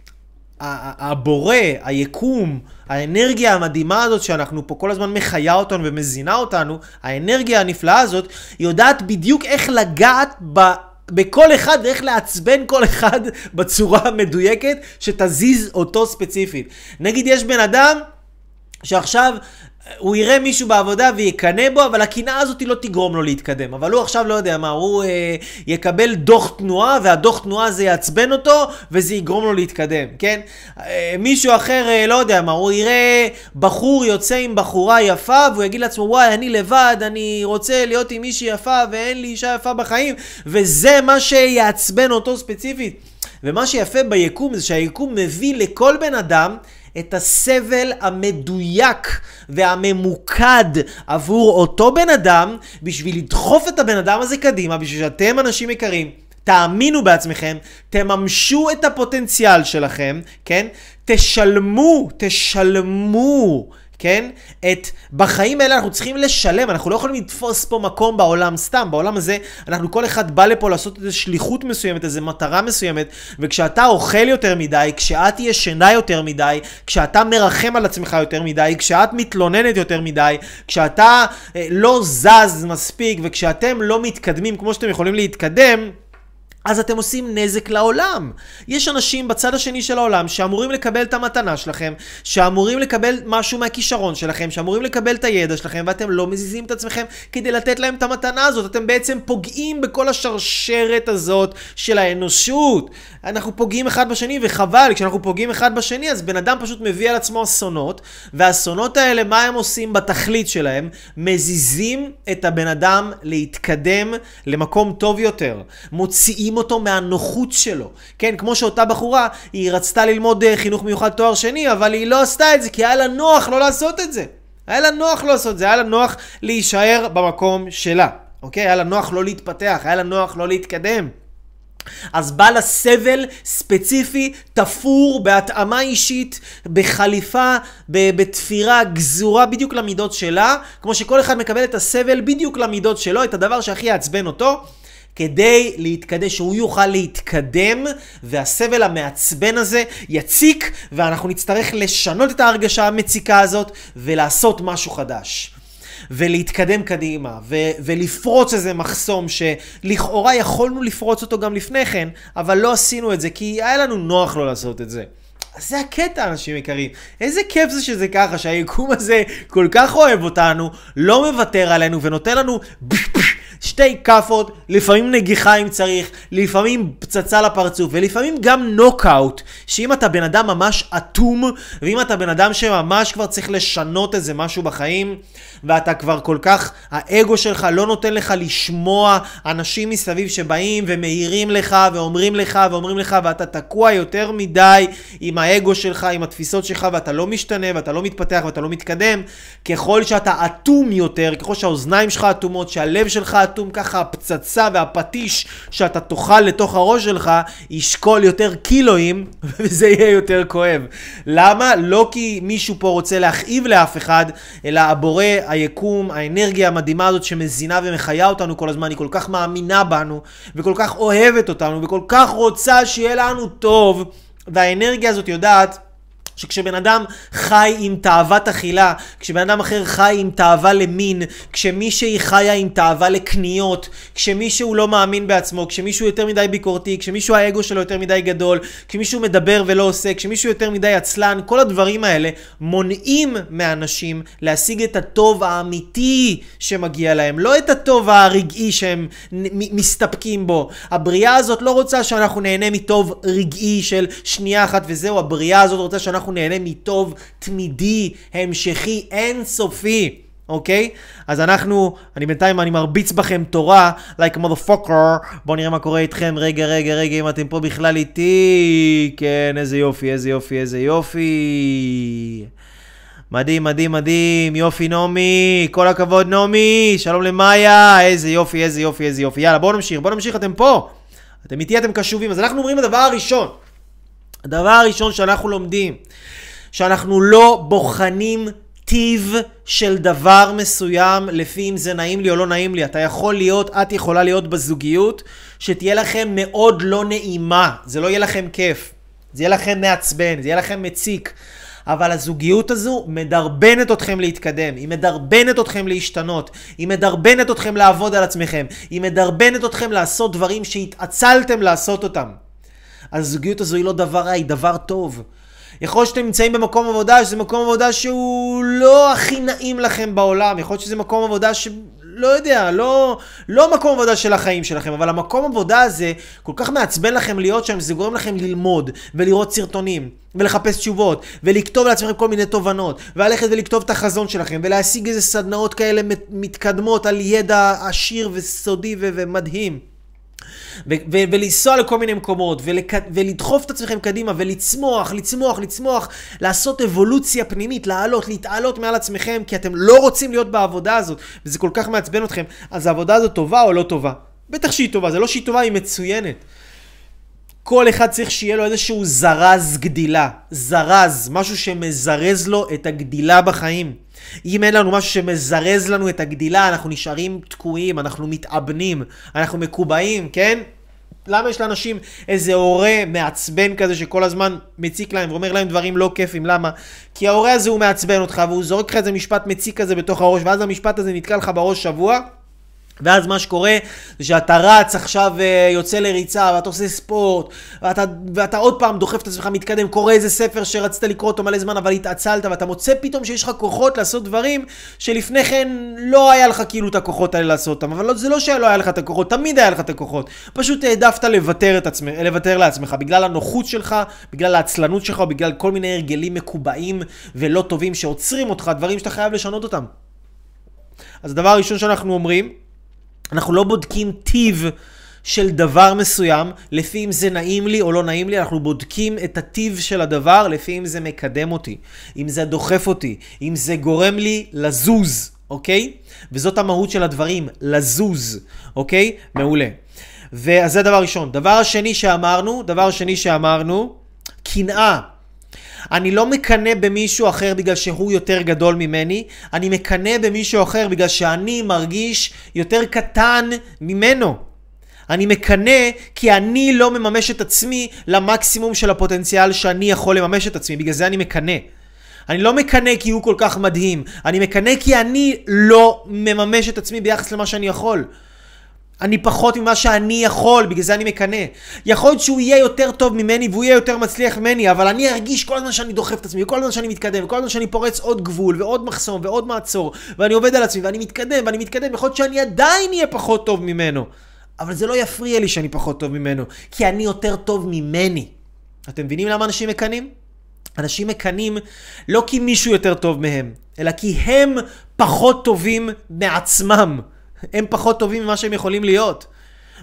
הבורא, היקום, האנרגיה המדהימה הזאת שאנחנו פה כל הזמן מחיה אותנו ומזינה אותנו, האנרגיה הנפלאה הזאת, היא יודעת בדיוק איך לגעת. בכל אחד ואיך לעצבן כל אחד [laughs] בצורה המדויקת שתזיז אותו ספציפית. נגיד יש בן אדם שעכשיו הוא יראה מישהו בעבודה ויקנא בו, אבל הקנאה הזאת לא תגרום לו להתקדם. אבל הוא עכשיו לא יודע מה, הוא אה, יקבל דוח תנועה, והדוח תנועה הזה יעצבן אותו, וזה יגרום לו להתקדם, כן? אה, מישהו אחר, אה, לא יודע מה, הוא יראה בחור יוצא עם בחורה יפה, והוא יגיד לעצמו, וואי, אני לבד, אני רוצה להיות עם מישהי יפה, ואין לי אישה יפה בחיים, וזה מה שיעצבן אותו ספציפית. ומה שיפה ביקום זה שהיקום מביא לכל בן אדם את הסבל המדויק והממוקד עבור אותו בן אדם, בשביל לדחוף את הבן אדם הזה קדימה, בשביל שאתם אנשים יקרים, תאמינו בעצמכם, תממשו את הפוטנציאל שלכם, כן? תשלמו, תשלמו. כן? את, בחיים האלה אנחנו צריכים לשלם, אנחנו לא יכולים לתפוס פה מקום בעולם סתם. בעולם הזה, אנחנו כל אחד בא לפה לעשות איזו שליחות מסוימת, איזו מטרה מסוימת, וכשאתה אוכל יותר מדי, כשאת ישנה יותר מדי, כשאתה מרחם על עצמך יותר מדי, כשאת מתלוננת יותר מדי, כשאתה אה, לא זז מספיק, וכשאתם לא מתקדמים כמו שאתם יכולים להתקדם, אז אתם עושים נזק לעולם. יש אנשים בצד השני של העולם שאמורים לקבל את המתנה שלכם, שאמורים לקבל משהו מהכישרון שלכם, שאמורים לקבל את הידע שלכם, ואתם לא מזיזים את עצמכם כדי לתת להם את המתנה הזאת. אתם בעצם פוגעים בכל השרשרת הזאת של האנושות. אנחנו פוגעים אחד בשני, וחבל, כשאנחנו פוגעים אחד בשני, אז בן אדם פשוט מביא על עצמו אסונות, והאסונות האלה, מה הם עושים בתכלית שלהם? מזיזים את הבן אדם להתקדם למקום טוב יותר. מוציאים אותו מהנוחות שלו. כן, כמו שאותה בחורה, היא רצתה ללמוד אה, חינוך מיוחד תואר שני, אבל היא לא עשתה את זה, כי היה לה נוח לא לעשות את זה. היה לה נוח לא לעשות את זה, היה לה נוח להישאר במקום שלה. אוקיי? היה לה נוח לא להתפתח, היה לה נוח לא להתקדם. אז בא לה סבל ספציפי, תפור, בהתאמה אישית, בחליפה, בתפירה גזורה בדיוק למידות שלה, כמו שכל אחד מקבל את הסבל בדיוק למידות שלו, את הדבר שהכי יעצבן אותו. כדי להתקדם, שהוא יוכל להתקדם, והסבל המעצבן הזה יציק, ואנחנו נצטרך לשנות את ההרגשה המציקה הזאת, ולעשות משהו חדש. ולהתקדם קדימה, ו- ולפרוץ איזה מחסום שלכאורה יכולנו לפרוץ אותו גם לפני כן, אבל לא עשינו את זה, כי היה לנו נוח לא לעשות את זה. אז זה הקטע, אנשים יקרים. איזה כיף זה שזה ככה, שהיקום הזה כל כך אוהב אותנו, לא מוותר עלינו ונותן לנו שתי כאפות, לפעמים נגיחה אם צריך, לפעמים פצצה לפרצוף, ולפעמים גם נוקאוט, שאם אתה בן אדם ממש אטום, ואם אתה בן אדם שממש כבר צריך לשנות איזה משהו בחיים, ואתה כבר כל כך, האגו שלך לא נותן לך לשמוע אנשים מסביב שבאים ומעירים לך, ואומרים לך, ואומרים לך, ואתה תקוע יותר מדי עם האגו שלך, עם התפיסות שלך, ואתה לא משתנה, ואתה לא מתפתח, ואתה לא מתקדם, ככל שאתה אטום יותר, ככל שהאוזניים שלך אטומות, שהלב שלך אטום, ככה הפצצה והפטיש שאתה תאכל לתוך הראש שלך, ישקול יותר קילואים, [laughs] וזה יהיה יותר כואב. למה? לא כי מישהו פה רוצה להכאיב לאף אחד, אלא הבורא, היקום, האנרגיה המדהימה הזאת שמזינה ומחיה אותנו כל הזמן, היא כל כך מאמינה בנו, וכל כך אוהבת אותנו, וכל כך רוצה שיהיה לנו טוב, והאנרגיה הזאת יודעת שכשבן אדם חי עם תאוות אכילה, כשבן אדם אחר חי עם תאווה למין, כשמישהי חיה עם תאווה לקניות, כשמישהו לא מאמין בעצמו, כשמישהו יותר מדי ביקורתי, כשמישהו האגו שלו יותר מדי גדול, כשמישהו מדבר ולא עושה, כשמישהו יותר מדי עצלן, כל הדברים האלה מונעים מאנשים להשיג את הטוב האמיתי שמגיע להם, לא את הטוב הרגעי שהם מסתפקים בו. הבריאה הזאת לא רוצה שאנחנו נהנה מטוב רגעי של שנייה אחת וזהו, הבריאה הזאת רוצה שאנחנו אנחנו נהנה מטוב תמידי, המשכי, אינסופי. אוקיי? אז אנחנו, אני בינתיים, אני מרביץ בכם תורה, like motherfucker. בואו נראה מה קורה איתכם. רגע, רגע, רגע, אם אתם פה בכלל איתי. כן, איזה יופי, איזה יופי, איזה יופי. מדהים, מדהים, מדהים. יופי, נעמי. כל הכבוד, נעמי. שלום למאיה. איזה יופי, איזה יופי, איזה יופי. יאללה, בואו נמשיך, בואו נמשיך, אתם פה. אתם איתי, אתם קשובים. אז אנחנו אומרים הדבר הראשון. הדבר הראשון שאנחנו לומדים, שאנחנו לא בוחנים טיב של דבר מסוים לפי אם זה נעים לי או לא נעים לי. אתה יכול להיות, את יכולה להיות בזוגיות שתהיה לכם מאוד לא נעימה, זה לא יהיה לכם כיף, זה יהיה לכם מעצבן, זה יהיה לכם מציק. אבל הזוגיות הזו מדרבנת אתכם להתקדם, היא מדרבנת אתכם להשתנות, היא מדרבנת אתכם לעבוד על עצמכם, היא מדרבנת אתכם לעשות דברים שהתעצלתם לעשות אותם. הזוגיות הזו היא לא דבר רע, היא דבר טוב. יכול להיות שאתם נמצאים במקום עבודה, שזה מקום עבודה שהוא לא הכי נעים לכם בעולם. יכול להיות שזה מקום עבודה ש... לא יודע, לא, לא מקום עבודה של החיים שלכם, אבל המקום עבודה הזה כל כך מעצבן לכם להיות שם, שזה גורם לכם ללמוד, ולראות סרטונים, ולחפש תשובות, ולכתוב לעצמכם כל מיני תובנות, וללכת ולכתוב את החזון שלכם, ולהשיג איזה סדנאות כאלה מתקדמות על ידע עשיר וסודי ומדהים. ולנסוע לכל מיני מקומות, ולדחוף את עצמכם קדימה, ולצמוח, לצמוח, לצמוח, לעשות אבולוציה פנימית, לעלות, להתעלות מעל עצמכם, כי אתם לא רוצים להיות בעבודה הזאת, וזה כל כך מעצבן אתכם, אז העבודה הזאת טובה או לא טובה? בטח שהיא טובה, זה לא שהיא טובה, היא מצוינת. כל אחד צריך שיהיה לו איזשהו זרז גדילה. זרז, משהו שמזרז לו את הגדילה בחיים. אם אין לנו משהו שמזרז לנו את הגדילה, אנחנו נשארים תקועים, אנחנו מתאבנים, אנחנו מקובעים, כן? למה יש לאנשים איזה הורה מעצבן כזה שכל הזמן מציק להם ואומר להם דברים לא כיפים? למה? כי ההורה הזה הוא מעצבן אותך והוא זורק לך איזה משפט מציק כזה בתוך הראש ואז המשפט הזה נתקע לך בראש שבוע ואז מה שקורה זה שאתה רץ עכשיו אה, יוצא לריצה ואתה עושה ספורט ואתה, ואתה עוד פעם דוחף את עצמך מתקדם קורא איזה ספר שרצית לקרוא אותו מלא זמן אבל התעצלת ואתה מוצא פתאום שיש לך כוחות לעשות דברים שלפני כן לא היה לך כאילו את הכוחות האלה לעשות אותם. אבל זה לא שלא היה לך את הכוחות תמיד היה לך את הכוחות. פשוט העדפת לוותר, עצמך, לוותר לעצמך. בגלל הנוחות שלך בגלל העצלנות שלך או בגלל כל מיני הרגלים מקובעים ולא טובים שעוצרים אותך דברים שאתה חייב לשנות אותם. אז הדבר הראשון שאנחנו אומרים אנחנו לא בודקים טיב של דבר מסוים, לפי אם זה נעים לי או לא נעים לי, אנחנו בודקים את הטיב של הדבר לפי אם זה מקדם אותי, אם זה דוחף אותי, אם זה גורם לי לזוז, אוקיי? וזאת המהות של הדברים, לזוז, אוקיי? מעולה. ואז זה דבר ראשון. דבר השני שאמרנו, דבר שני שאמרנו, קנאה. אני לא מקנא במישהו אחר בגלל שהוא יותר גדול ממני, אני מקנא במישהו אחר בגלל שאני מרגיש יותר קטן ממנו. אני מקנא כי אני לא מממש את עצמי למקסימום של הפוטנציאל שאני יכול לממש את עצמי, בגלל זה אני מקנא. אני לא מקנא כי הוא כל כך מדהים, אני מקנא כי אני לא מממש את עצמי ביחס למה שאני יכול. אני פחות ממה שאני יכול, בגלל זה אני מקנא. יכול להיות שהוא יהיה יותר טוב ממני והוא יהיה יותר מצליח ממני, אבל אני ארגיש כל הזמן שאני דוחף את עצמי, וכל הזמן שאני מתקדם, וכל הזמן שאני פורץ עוד גבול, ועוד מחסום, ועוד מעצור, ואני עובד על עצמי, ואני מתקדם, ואני מתקדם, יכול להיות שאני עדיין אהיה פחות טוב ממנו. אבל זה לא יפריע לי שאני פחות טוב ממנו, כי אני יותר טוב ממני. אתם מבינים למה אנשים מקנאים? אנשים מקנאים לא כי מישהו יותר טוב מהם, אלא כי הם פחות טובים מעצמם. הם פחות טובים ממה שהם יכולים להיות.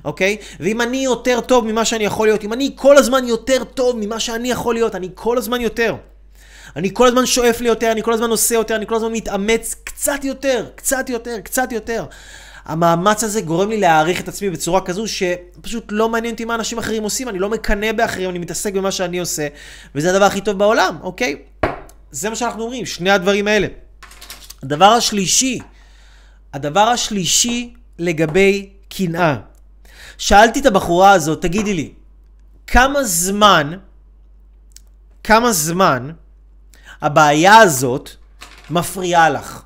אוקיי? ואם אני יותר טוב ממה שאני יכול להיות, אם אני כל הזמן יותר טוב ממה שאני יכול להיות, אני כל הזמן יותר. אני כל הזמן שואף לי יותר, אני כל הזמן עושה יותר, אני כל הזמן מתאמץ קצת יותר, קצת יותר, קצת יותר. המאמץ הזה גורם לי להעריך את עצמי בצורה כזו שפשוט לא מעניין אותי מה אנשים אחרים עושים, אני לא מקנא באחרים, אני מתעסק במה שאני עושה, וזה הדבר הכי טוב בעולם, אוקיי? זה מה שאנחנו אומרים, שני הדברים האלה. הדבר השלישי, הדבר השלישי לגבי קנאה. שאלתי את הבחורה הזאת, תגידי לי, כמה זמן, כמה זמן הבעיה הזאת מפריעה לך?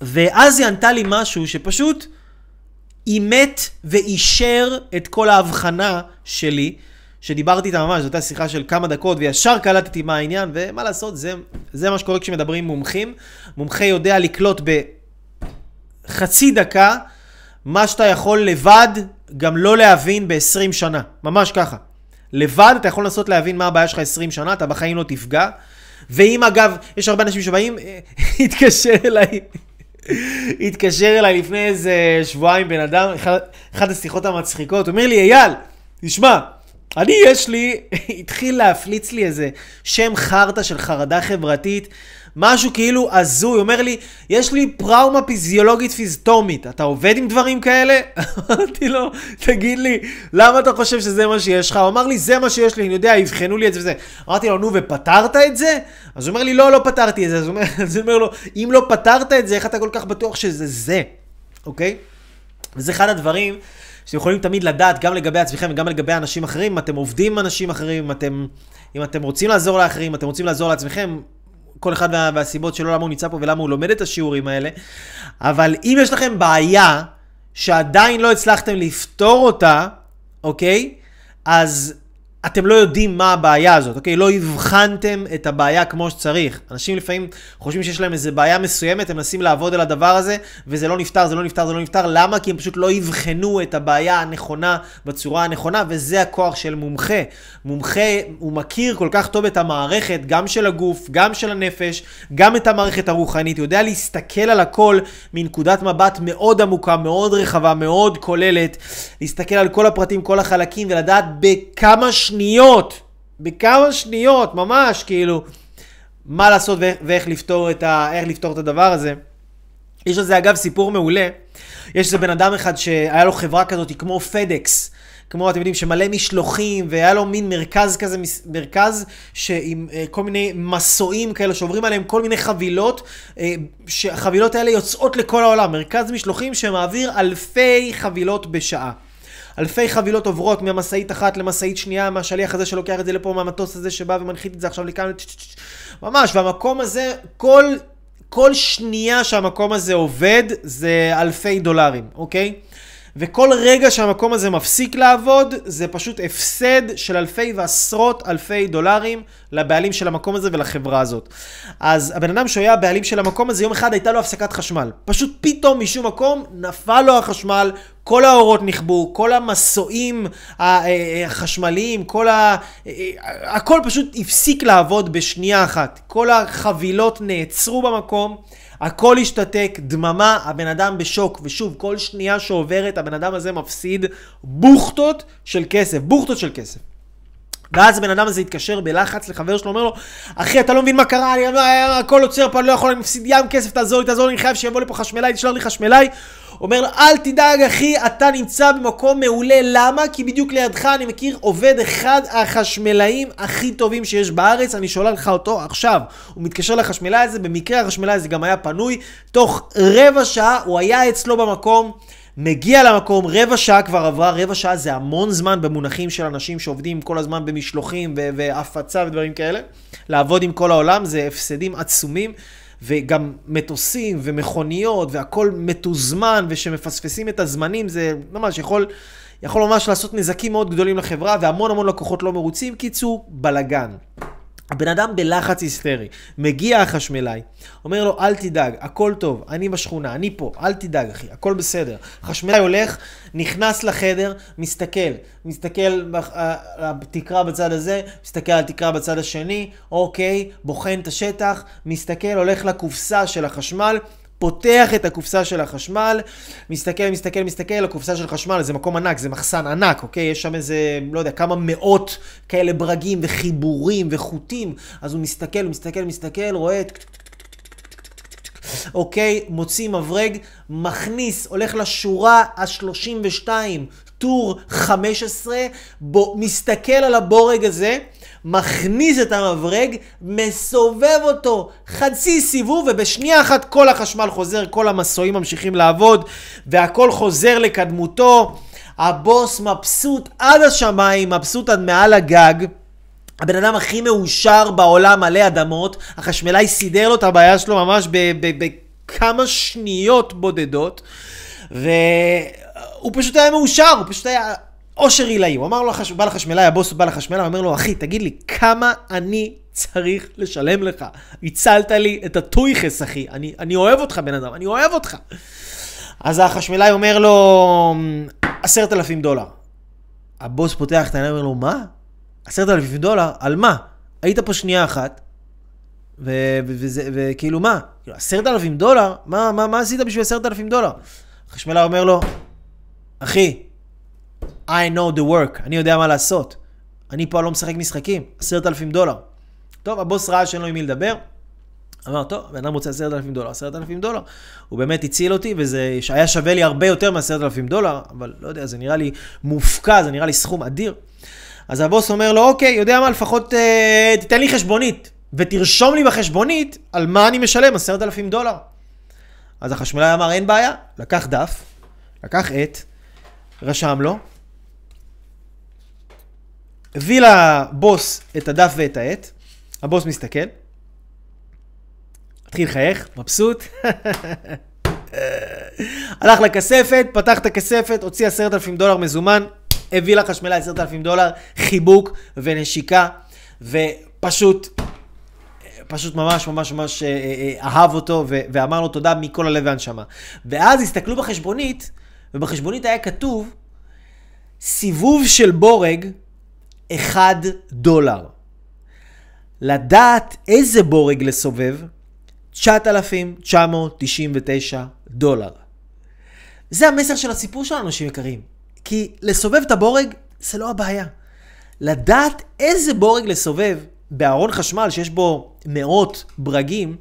ואז היא ענתה לי משהו שפשוט אימת ואישר את כל ההבחנה שלי, שדיברתי איתה ממש, זו הייתה שיחה של כמה דקות, וישר קלטתי מה העניין, ומה לעשות, זה, זה מה שקורה כשמדברים עם מומחים. מומחה יודע לקלוט בחצי דקה מה שאתה יכול לבד גם לא להבין ב-20 שנה, ממש ככה. לבד אתה יכול לנסות להבין מה הבעיה שלך 20 שנה, אתה בחיים לא תפגע. ואם אגב, יש הרבה אנשים שבאים, [laughs] התקשר אליי, התקשר אליי לפני איזה שבועיים בן אדם, אחת השיחות המצחיקות, אומר לי, אייל, תשמע, אני יש לי, [laughs] התחיל להפליץ לי איזה שם חרטא של חרדה חברתית, משהו כאילו הזוי, אומר לי, יש לי פראומה פיזיולוגית פיזטומית, אתה עובד עם דברים כאלה? [laughs] אמרתי לו, תגיד לי, למה אתה חושב שזה מה שיש לך? הוא אמר לי, זה מה שיש לי, אני יודע, יבחנו לי את זה וזה. אמרתי לו, נו, ופתרת את זה? אז הוא אומר לי, לא, לא פתרתי את זה. אז הוא אומר, [laughs] אז הוא אומר לו, אם לא פתרת את זה, איך אתה כל כך בטוח שזה זה, אוקיי? וזה אחד הדברים שאתם יכולים תמיד לדעת, גם לגבי עצמכם וגם לגבי אנשים אחרים, אם אתם עובדים עם אנשים אחרים, אם אתם, אם אתם רוצים לעזור לאחרים, אם אתם רוצים לעזור לעצמכם, כל אחד מה, והסיבות שלו למה הוא נמצא פה ולמה הוא לומד את השיעורים האלה. אבל אם יש לכם בעיה שעדיין לא הצלחתם לפתור אותה, אוקיי? אז אתם לא יודעים מה הבעיה הזאת, אוקיי? לא הבחנתם את הבעיה כמו שצריך. אנשים לפעמים חושבים שיש להם איזה בעיה מסוימת, הם מנסים לעבוד על הדבר הזה, וזה לא נפתר, זה לא נפתר, זה לא נפתר. למה? כי הם פשוט לא יבחנו את הבעיה הנכונה בצורה הנכונה, וזה הכוח של מומחה. מומחה, הוא מכיר כל כך טוב את המערכת, גם של הגוף, גם של הנפש, גם את המערכת הרוחנית. יודע להסתכל על הכל מנקודת מבט מאוד עמוקה, מאוד רחבה, מאוד כוללת. להסתכל על כל הפרטים, כל החלקים, ולדעת בכמה שניות, בכמה שניות, ממש, כאילו, מה לעשות ואיך, ואיך לפתור, את ה, לפתור את הדבר הזה. יש לזה אגב סיפור מעולה. יש איזה בן אדם אחד שהיה לו חברה כזאת כמו פדקס. כמו, אתם יודעים, שמלא משלוחים, והיה לו מין מרכז כזה, מרכז שעם uh, כל מיני מסועים כאלה שעוברים עליהם כל מיני חבילות, uh, שהחבילות האלה יוצאות לכל העולם. מרכז משלוחים שמעביר אלפי חבילות בשעה. אלפי חבילות עוברות מהמשאית אחת למשאית שנייה, מהשליח הזה שלוקח את זה לפה, מהמטוס הזה שבא ומנחית את זה עכשיו לכאן, ממש, והמקום הזה, כל, כל שנייה שהמקום הזה עובד, זה אלפי דולרים, אוקיי? וכל רגע שהמקום הזה מפסיק לעבוד, זה פשוט הפסד של אלפי ועשרות אלפי דולרים לבעלים של המקום הזה ולחברה הזאת. אז הבן אדם שהוא היה הבעלים של המקום הזה, יום אחד הייתה לו הפסקת חשמל. פשוט פתאום משום מקום נפל לו החשמל, כל האורות נכבו, כל המסועים החשמליים, כל ה... הכל פשוט הפסיק לעבוד בשנייה אחת. כל החבילות נעצרו במקום. הכל השתתק, דממה, הבן אדם בשוק, ושוב, כל שנייה שעוברת, הבן אדם הזה מפסיד בוכטות של כסף, בוכטות של כסף. ואז הבן אדם הזה התקשר בלחץ לחבר שלו, אומר לו, אחי, אתה לא מבין מה קרה, אני, הכל עוצר פה, אני לא יכול, אני מפסיד ים כסף, תעזור לי, תעזור לי, אני חייב שיבוא לפה חשמלאי, תשלח לי חשמלאי. אומר לו, אל תדאג אחי, אתה נמצא במקום מעולה, למה? כי בדיוק לידך אני מכיר עובד אחד החשמלאים הכי טובים שיש בארץ, אני שואל לך אותו עכשיו. הוא מתקשר לחשמלאי הזה, במקרה החשמלאי הזה גם היה פנוי, תוך רבע שעה הוא היה אצלו במקום. מגיע למקום, רבע שעה כבר עברה, רבע שעה זה המון זמן במונחים של אנשים שעובדים כל הזמן במשלוחים והפצה ודברים כאלה. לעבוד עם כל העולם זה הפסדים עצומים. וגם מטוסים ומכוניות והכל מתוזמן ושמפספסים את הזמנים, זה ממש יכול, יכול ממש לעשות נזקים מאוד גדולים לחברה והמון המון לקוחות לא מרוצים. קיצור, בלאגן. הבן אדם בלחץ היסטרי, מגיע החשמלאי, אומר לו אל תדאג, הכל טוב, אני בשכונה, אני פה, אל תדאג אחי, הכל בסדר. החשמלאי הולך, נכנס לחדר, מסתכל, מסתכל על התקרה בצד הזה, מסתכל על התקרה בצד השני, אוקיי, בוחן את השטח, מסתכל, הולך לקופסה של החשמל, פותח את הקופסה של החשמל, מסתכל, מסתכל, מסתכל, הקופסה של חשמל זה מקום ענק, זה מחסן ענק, אוקיי? יש שם איזה, לא יודע, כמה מאות כאלה ברגים וחיבורים וחוטים, אז הוא מסתכל, מסתכל, מסתכל, רואה את... אוקיי, מוציא מברג, מכניס, הולך לשורה ה-32, טור 15, בו, מסתכל על הבורג הזה, מכניס את המברג, מסובב אותו חצי סיבוב, ובשנייה אחת כל החשמל חוזר, כל המסועים ממשיכים לעבוד, והכל חוזר לקדמותו. הבוס מבסוט עד השמיים, מבסוט עד מעל הגג. הבן אדם הכי מאושר בעולם מלא אדמות, החשמלאי סידר לו את הבעיה שלו ממש בכמה שניות בודדות, והוא פשוט היה מאושר, הוא פשוט היה אושר עילאי, הוא אמר לו, בא לחשמלאי, הבוס בא לחשמלאי, הוא אומר לו, אחי, תגיד לי, כמה אני צריך לשלם לך? הצלת לי את הטויכס, אחי. אני, אני אוהב אותך, בן אדם, אני אוהב אותך. אז החשמלאי אומר לו, עשרת אלפים דולר. הבוס פותח את העיניים ואומר לו, מה? עשרת אלפים דולר? על מה? היית פה שנייה אחת, וכאילו מה? כאילו, עשרת אלפים דולר? מה, מה, מה עשית בשביל עשרת אלפים דולר? החשמלאי אומר לו, אחי, I know the work, אני יודע מה לעשות. אני פה לא משחק משחקים, עשרת אלפים דולר. טוב, הבוס ראה שאין לו עם מי לדבר. אמר, טוב, בן אדם רוצה עשרת אלפים דולר, עשרת אלפים דולר. הוא באמת הציל אותי, וזה היה שווה לי הרבה יותר מעשרת אלפים דולר, אבל לא יודע, זה נראה לי מופקע, זה נראה לי סכום אדיר. אז הבוס אומר לו, אוקיי, יודע מה, לפחות אה, תיתן לי חשבונית, ותרשום לי בחשבונית על מה אני משלם עשרת אלפים דולר. אז החשמלאי אמר, אין בעיה, לקח דף, לקח עט, רשם לו, הביא לבוס את הדף ואת העט, הבוס מסתכל, התחיל לחייך, מבסוט. [laughs] הלך לכספת, פתח את הכספת, הוציא עשרת אלפים דולר מזומן, הביא לחשמלה עשרת אלפים דולר, חיבוק ונשיקה, ופשוט, פשוט ממש ממש ממש אה, אה, אהב אותו ואמר לו תודה מכל הלב והנשמה. ואז הסתכלו בחשבונית, ובחשבונית היה כתוב סיבוב של בורג 1 דולר. לדעת איזה בורג לסובב, 9,999 דולר. זה המסר של הסיפור שלנו, אנשים יקרים. כי לסובב את הבורג זה לא הבעיה. לדעת איזה בורג לסובב בארון חשמל שיש בו מאות ברגים,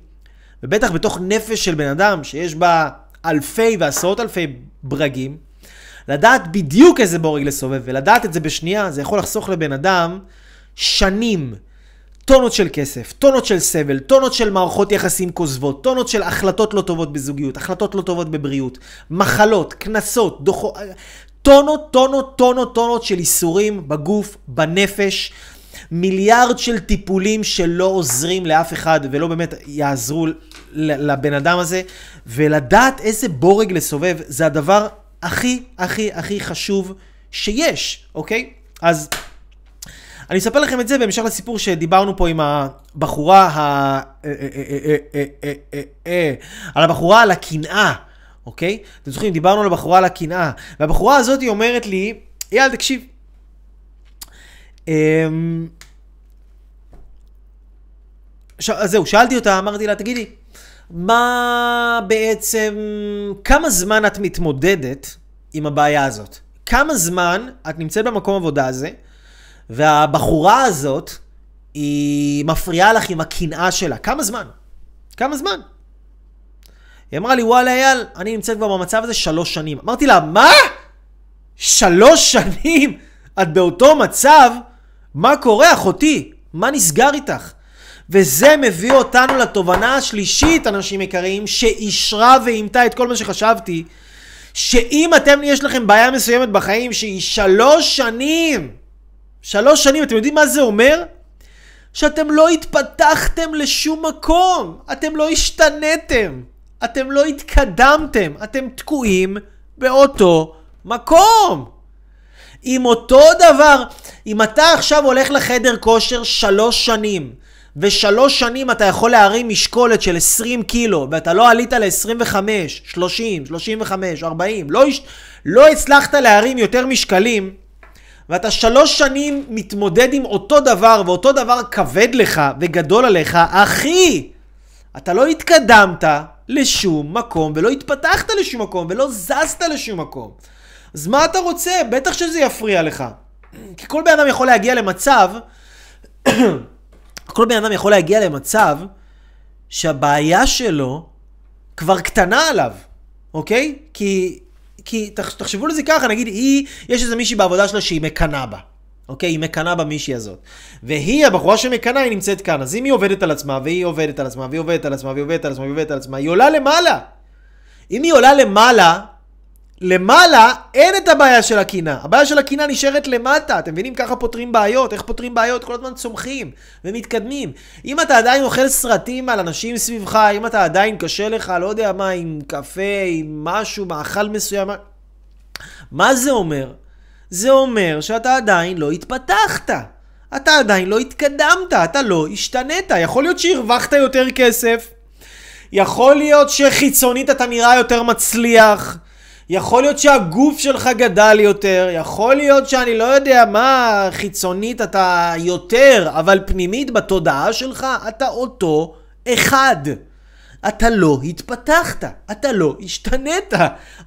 ובטח בתוך נפש של בן אדם שיש בה אלפי ועשרות אלפי ברגים, לדעת בדיוק איזה בורג לסובב, ולדעת את זה בשנייה, זה יכול לחסוך לבן אדם שנים, טונות של כסף, טונות של סבל, טונות של מערכות יחסים כוזבות, טונות של החלטות לא טובות בזוגיות, החלטות לא טובות בבריאות, מחלות, קנסות, דוחות, טונות, טונות, טונות, טונות של איסורים בגוף, בנפש, מיליארד של טיפולים שלא עוזרים לאף אחד ולא באמת יעזרו לבן אדם הזה, ולדעת איזה בורג לסובב זה הדבר הכי, הכי, הכי חשוב שיש, אוקיי? אז אני אספר לכם את זה בהמשך לסיפור שדיברנו פה עם הבחורה ה... על הבחורה על הקנאה, אוקיי? אתם זוכרים, דיברנו על הבחורה על הקנאה, והבחורה הזאת היא אומרת לי, אייל, תקשיב. ש... אז זהו, שאלתי אותה, אמרתי לה, תגידי, מה בעצם, כמה זמן את מתמודדת עם הבעיה הזאת? כמה זמן את נמצאת במקום עבודה הזה, והבחורה הזאת, היא מפריעה לך עם הקנאה שלה. כמה זמן? כמה זמן? היא אמרה לי, וואלה אייל, אני נמצאת כבר במצב הזה שלוש שנים. אמרתי לה, מה? שלוש שנים? את באותו מצב? מה קורה, אחותי? מה נסגר איתך? וזה מביא אותנו לתובנה השלישית, אנשים יקרים, שאישרה ואימתה את כל מה שחשבתי, שאם אתם, יש לכם בעיה מסוימת בחיים שהיא שלוש שנים, שלוש שנים, אתם יודעים מה זה אומר? שאתם לא התפתחתם לשום מקום, אתם לא השתנתם, אתם לא התקדמתם, אתם תקועים באותו מקום. עם אותו דבר, אם אתה עכשיו הולך לחדר כושר שלוש שנים, ושלוש שנים אתה יכול להרים משקולת של 20 קילו, ואתה לא עלית ל-25, 30, 35, 40, לא, לא הצלחת להרים יותר משקלים, ואתה שלוש שנים מתמודד עם אותו דבר, ואותו דבר כבד לך וגדול עליך, אחי, אתה לא התקדמת לשום מקום, ולא התפתחת לשום מקום, ולא זזת לשום מקום. אז מה אתה רוצה? בטח שזה יפריע לך. [clears throat] כי כל בן אדם יכול להגיע למצב, [clears throat] כל בן אדם יכול להגיע למצב שהבעיה שלו כבר קטנה עליו, אוקיי? כי כי תחשבו לזה ככה, נגיד היא, יש איזה מישהי בעבודה שלה שהיא מקנאה בה. אוקיי? היא מקנאה במישהי הזאת. והיא, הבחורה שמקנאה, היא נמצאת כאן. אז אם היא עובדת על עצמה, והיא עובדת על עצמה, והיא עובדת על עצמה, והיא עובדת על עצמה, והיא עובדת על עצמה, היא עולה למעלה. אם היא עולה למעלה, למעלה אין את הבעיה של הקינה. הבעיה של הקינה נשארת למטה. אתם מבינים? ככה פותרים בעיות. איך פותרים בעיות? כל הזמן צומחים ומתקדמים. אם אתה עדיין אוכל סרטים על אנשים סביבך, אם אתה עדיין קשה לך, לא יודע מה, עם קפה, עם משהו, מאכל מסוים, מה זה אומר? זה אומר שאתה עדיין לא התפתחת. אתה עדיין לא התקדמת, אתה לא השתנית. יכול להיות שהרווחת יותר כסף, יכול להיות שחיצונית אתה נראה יותר מצליח. יכול להיות שהגוף שלך גדל יותר, יכול להיות שאני לא יודע מה, חיצונית אתה יותר, אבל פנימית בתודעה שלך אתה אותו אחד. אתה לא התפתחת, אתה לא השתנית,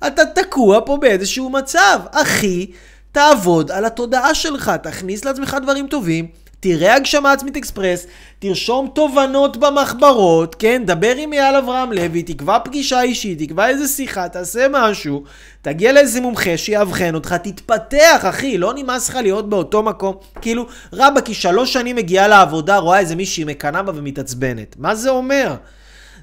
אתה תקוע פה באיזשהו מצב. אחי, תעבוד על התודעה שלך, תכניס לעצמך דברים טובים, תראה הגשמה עצמית אקספרס, תרשום תובנות במחברות, כן? דבר עם אייל אברהם לוי, תקבע פגישה אישית, תקבע איזה שיחה, תעשה משהו, תגיע לאיזה מומחה שיאבחן אותך, תתפתח, אחי, לא נמאס לך להיות באותו מקום. כאילו, רבאק, היא שלוש שנים מגיעה לעבודה, רואה איזה מישהי מקנאה בה ומתעצבנת. מה זה אומר?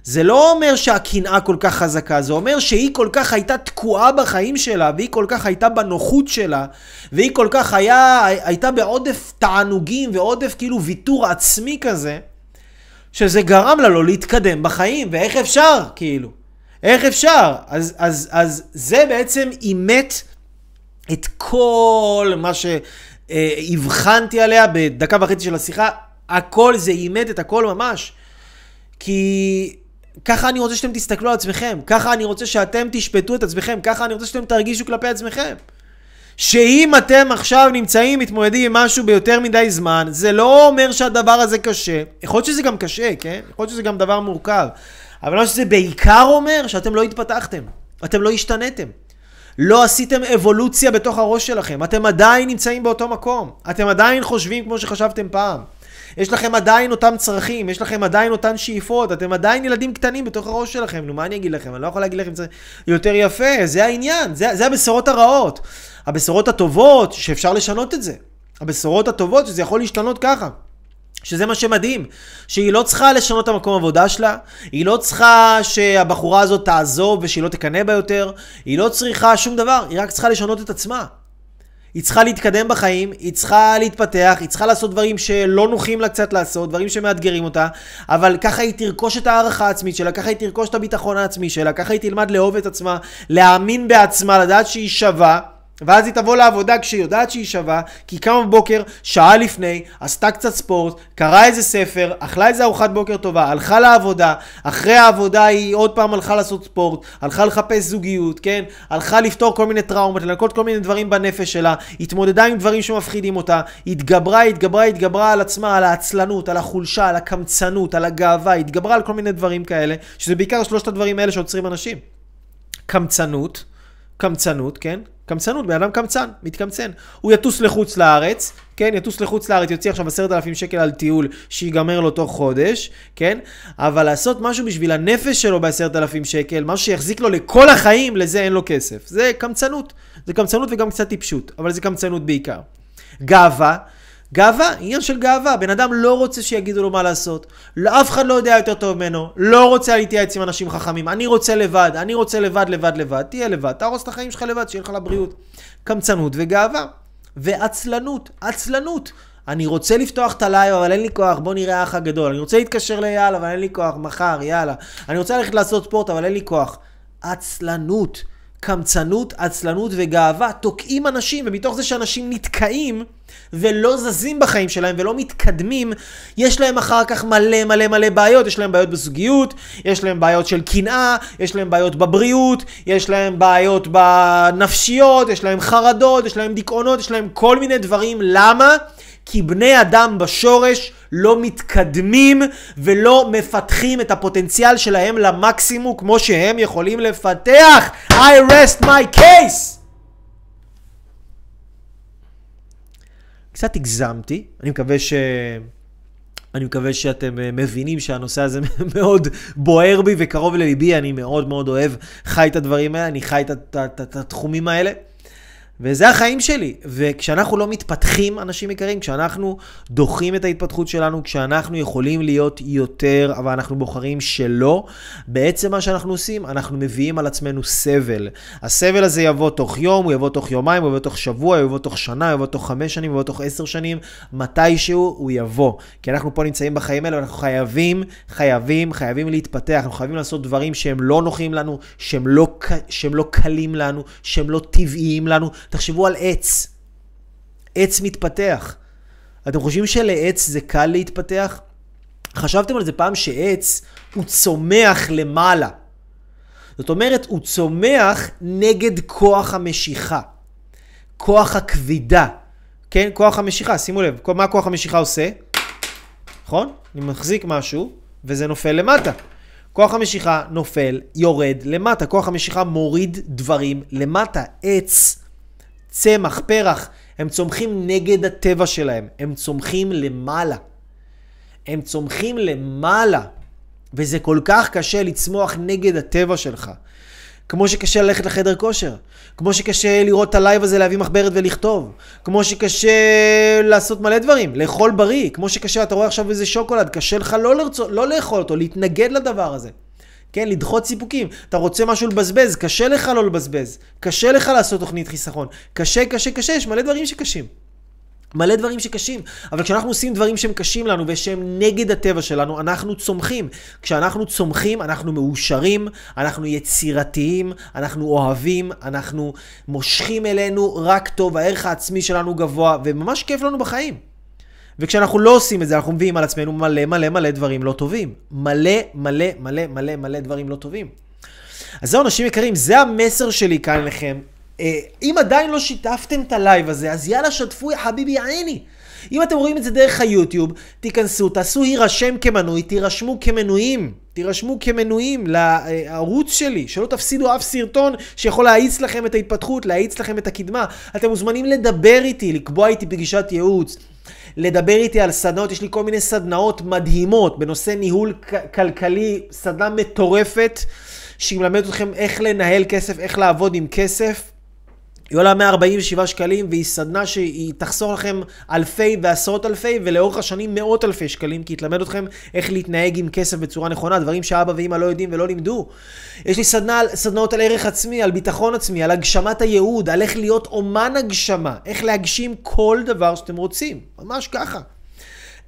זה לא אומר שהקנאה כל כך חזקה, זה אומר שהיא כל כך הייתה תקועה בחיים שלה, והיא כל כך הייתה בנוחות שלה, והיא כל כך היה, הייתה בעודף תענוגים ועודף כאילו ויתור עצמי כזה, שזה גרם לה לא להתקדם בחיים, ואיך אפשר, כאילו? איך אפשר? אז, אז, אז זה בעצם אימת את כל מה שהבחנתי עליה בדקה וחצי של השיחה, הכל זה אימת את הכל ממש. כי ככה אני רוצה שאתם תסתכלו על עצמכם, ככה אני רוצה שאתם תשפטו את עצמכם, ככה אני רוצה שאתם תרגישו כלפי עצמכם. שאם אתם עכשיו נמצאים, מתמודדים עם משהו ביותר מדי זמן, זה לא אומר שהדבר הזה קשה. יכול להיות שזה גם קשה, כן? יכול להיות שזה גם דבר מורכב. אבל מה שזה בעיקר אומר, שאתם לא התפתחתם. אתם לא השתנתם. לא עשיתם אבולוציה בתוך הראש שלכם. אתם עדיין נמצאים באותו מקום. אתם עדיין חושבים כמו שחשבתם פעם. יש לכם עדיין אותם צרכים, יש לכם עדיין אותן שאיפות, אתם עדיין ילדים קטנים בתוך הראש שלכם, נו מה אני אגיד לכם? אני לא יכול להגיד לכם זה יותר יפה, זה העניין, זה, זה הבשורות הרעות. הבשורות הטובות, שאפשר לשנות את זה. הבשורות הטובות, שזה יכול להשתנות ככה. שזה מה שמדהים, שהיא לא צריכה לשנות את המקום עבודה שלה, היא לא צריכה שהבחורה הזאת תעזוב ושהיא לא תקנא בה יותר, היא לא צריכה שום דבר, היא רק צריכה לשנות את עצמה. היא צריכה להתקדם בחיים, היא צריכה להתפתח, היא צריכה לעשות דברים שלא נוחים לה קצת לעשות, דברים שמאתגרים אותה, אבל ככה היא תרכוש את הערכה העצמית שלה, ככה היא תרכוש את הביטחון העצמי שלה, ככה היא תלמד לאהוב את עצמה, להאמין בעצמה, לדעת שהיא שווה. ואז היא תבוא לעבודה כשהיא יודעת שהיא שווה, כי היא קמה בבוקר, שעה לפני, עשתה קצת ספורט, קראה איזה ספר, אכלה איזה ארוחת בוקר טובה, הלכה לעבודה, אחרי העבודה היא עוד פעם הלכה לעשות ספורט, הלכה לחפש זוגיות, כן? הלכה לפתור כל מיני טראומות, לנקות כל מיני דברים בנפש שלה, התמודדה עם דברים שמפחידים אותה, התגברה, התגברה, התגברה על עצמה, על העצלנות, על החולשה, על הקמצנות, על הגאווה, התגברה על כל מיני דברים כאלה, שזה בעיקר שלושת הדברים האלה. קמצנות, קמצנות, כן? קמצנות, בן אדם קמצן, מתקמצן. הוא יטוס לחוץ לארץ, כן? יטוס לחוץ לארץ, יוציא עכשיו עשרת אלפים שקל על טיול שיגמר לו תוך חודש, כן? אבל לעשות משהו בשביל הנפש שלו בעשרת אלפים שקל, משהו שיחזיק לו לכל החיים, לזה אין לו כסף. זה קמצנות. זה קמצנות וגם קצת טיפשות, אבל זה קמצנות בעיקר. גאווה. גאווה, עניין של גאווה. בן אדם לא רוצה שיגידו לו מה לעשות. לא, אף אחד לא יודע יותר טוב ממנו. לא רוצה להתייעץ עם אנשים חכמים. אני רוצה לבד, אני רוצה לבד, לבד, לבד. תהיה לבד, תהרוס את החיים שלך לבד, שיהיה לך לבריאות. קמצנות וגאווה. ועצלנות, עצלנות. אני רוצה לפתוח את הלייב, אבל אין לי כוח, בוא נראה האח הגדול. אני רוצה להתקשר לאייל, אבל אין לי כוח, מחר, יאללה. אני רוצה ללכת לעשות ספורט, אבל אין לי כוח. עצלנות. קמצנות, עצלנות וגאווה תוקעים אנשים, ומתוך זה שאנשים נתקעים ולא זזים בחיים שלהם ולא מתקדמים, יש להם אחר כך מלא מלא מלא בעיות. יש להם בעיות בזוגיות, יש להם בעיות של קנאה, יש להם בעיות בבריאות, יש להם בעיות בנפשיות, יש להם חרדות, יש להם דיכאונות, יש להם כל מיני דברים. למה? כי בני אדם בשורש לא מתקדמים ולא מפתחים את הפוטנציאל שלהם למקסימום כמו שהם יכולים לפתח. I rest my case! קצת הגזמתי, אני מקווה ש... אני מקווה שאתם אה, מבינים שהנושא הזה [laughs] מאוד בוער בי וקרוב לליבי, אני מאוד מאוד אוהב, חי את הדברים האלה, אני חי את התחומים האלה. וזה החיים שלי. וכשאנחנו לא מתפתחים, אנשים יקרים, כשאנחנו דוחים את ההתפתחות שלנו, כשאנחנו יכולים להיות יותר, אבל אנחנו בוחרים שלא, בעצם מה שאנחנו עושים, אנחנו מביאים על עצמנו סבל. הסבל הזה יבוא תוך יום, הוא יבוא תוך יומיים, הוא יבוא תוך שבוע, הוא יבוא תוך שנה, הוא יבוא תוך חמש שנים, הוא יבוא תוך עשר שנים, מתישהו הוא יבוא. כי אנחנו פה נמצאים בחיים האלה, ואנחנו חייבים, חייבים, חייבים להתפתח, אנחנו חייבים לעשות דברים שהם לא נוחים לנו, שהם לא, שהם לא קלים לנו, שהם לא טבעיים לנו. תחשבו על עץ. עץ מתפתח. אתם חושבים שלעץ זה קל להתפתח? חשבתם על זה פעם שעץ הוא צומח למעלה. זאת אומרת, הוא צומח נגד כוח המשיכה. כוח הכבידה. כן? כוח המשיכה, שימו לב, מה כוח המשיכה עושה? נכון? אני מחזיק משהו וזה נופל למטה. כוח המשיכה נופל, יורד למטה. כוח המשיכה מוריד דברים למטה. עץ צמח, פרח, הם צומחים נגד הטבע שלהם, הם צומחים למעלה. הם צומחים למעלה, וזה כל כך קשה לצמוח נגד הטבע שלך. כמו שקשה ללכת לחדר כושר, כמו שקשה לראות את הלייב הזה, להביא מחברת ולכתוב, כמו שקשה לעשות מלא דברים, לאכול בריא, כמו שקשה, אתה רואה עכשיו איזה שוקולד, קשה לך לא, לרצות, לא לאכול אותו, להתנגד לדבר הזה. כן, לדחות סיפוקים. אתה רוצה משהו לבזבז, קשה לך לא לבזבז. קשה לך לעשות תוכנית חיסכון. קשה, קשה, קשה, יש מלא דברים שקשים. מלא דברים שקשים, אבל כשאנחנו עושים דברים שהם קשים לנו ושהם נגד הטבע שלנו, אנחנו צומחים. כשאנחנו צומחים, אנחנו מאושרים, אנחנו יצירתיים, אנחנו אוהבים, אנחנו מושכים אלינו רק טוב, הערך העצמי שלנו גבוה, וממש כיף לנו בחיים. וכשאנחנו לא עושים את זה, אנחנו מביאים על עצמנו מלא מלא מלא דברים לא טובים. מלא מלא מלא מלא מלא דברים לא טובים. אז זהו, אנשים יקרים, זה המסר שלי כאן אליכם. אה, אם עדיין לא שיתפתם את הלייב הזה, אז יאללה, שתפו, יא חביבי עיני. אם אתם רואים את זה דרך היוטיוב, תיכנסו, תעשו הירשם כמנוי, תירשמו כמנויים. תירשמו כמנויים לערוץ שלי, שלא תפסידו אף סרטון שיכול להאיץ לכם את ההתפתחות, להאיץ לכם את הקדמה. אתם מוזמנים לדבר איתי, לקבוע איתי פגישת ייעוץ. לדבר איתי על סדנאות, יש לי כל מיני סדנאות מדהימות בנושא ניהול כלכלי, סדנה מטורפת, שהיא מלמדת אתכם איך לנהל כסף, איך לעבוד עם כסף. היא עולה 147 שקלים, והיא סדנה שהיא תחסור לכם אלפי ועשרות אלפי, ולאורך השנים מאות אלפי שקלים, כי היא תלמד אתכם איך להתנהג עם כסף בצורה נכונה, דברים שאבא ואמא לא יודעים ולא לימדו. יש לי סדנה, סדנאות על ערך עצמי, על ביטחון עצמי, על הגשמת הייעוד, על איך להיות אומן הגשמה, איך להגשים כל דבר שאתם רוצים. ממש ככה.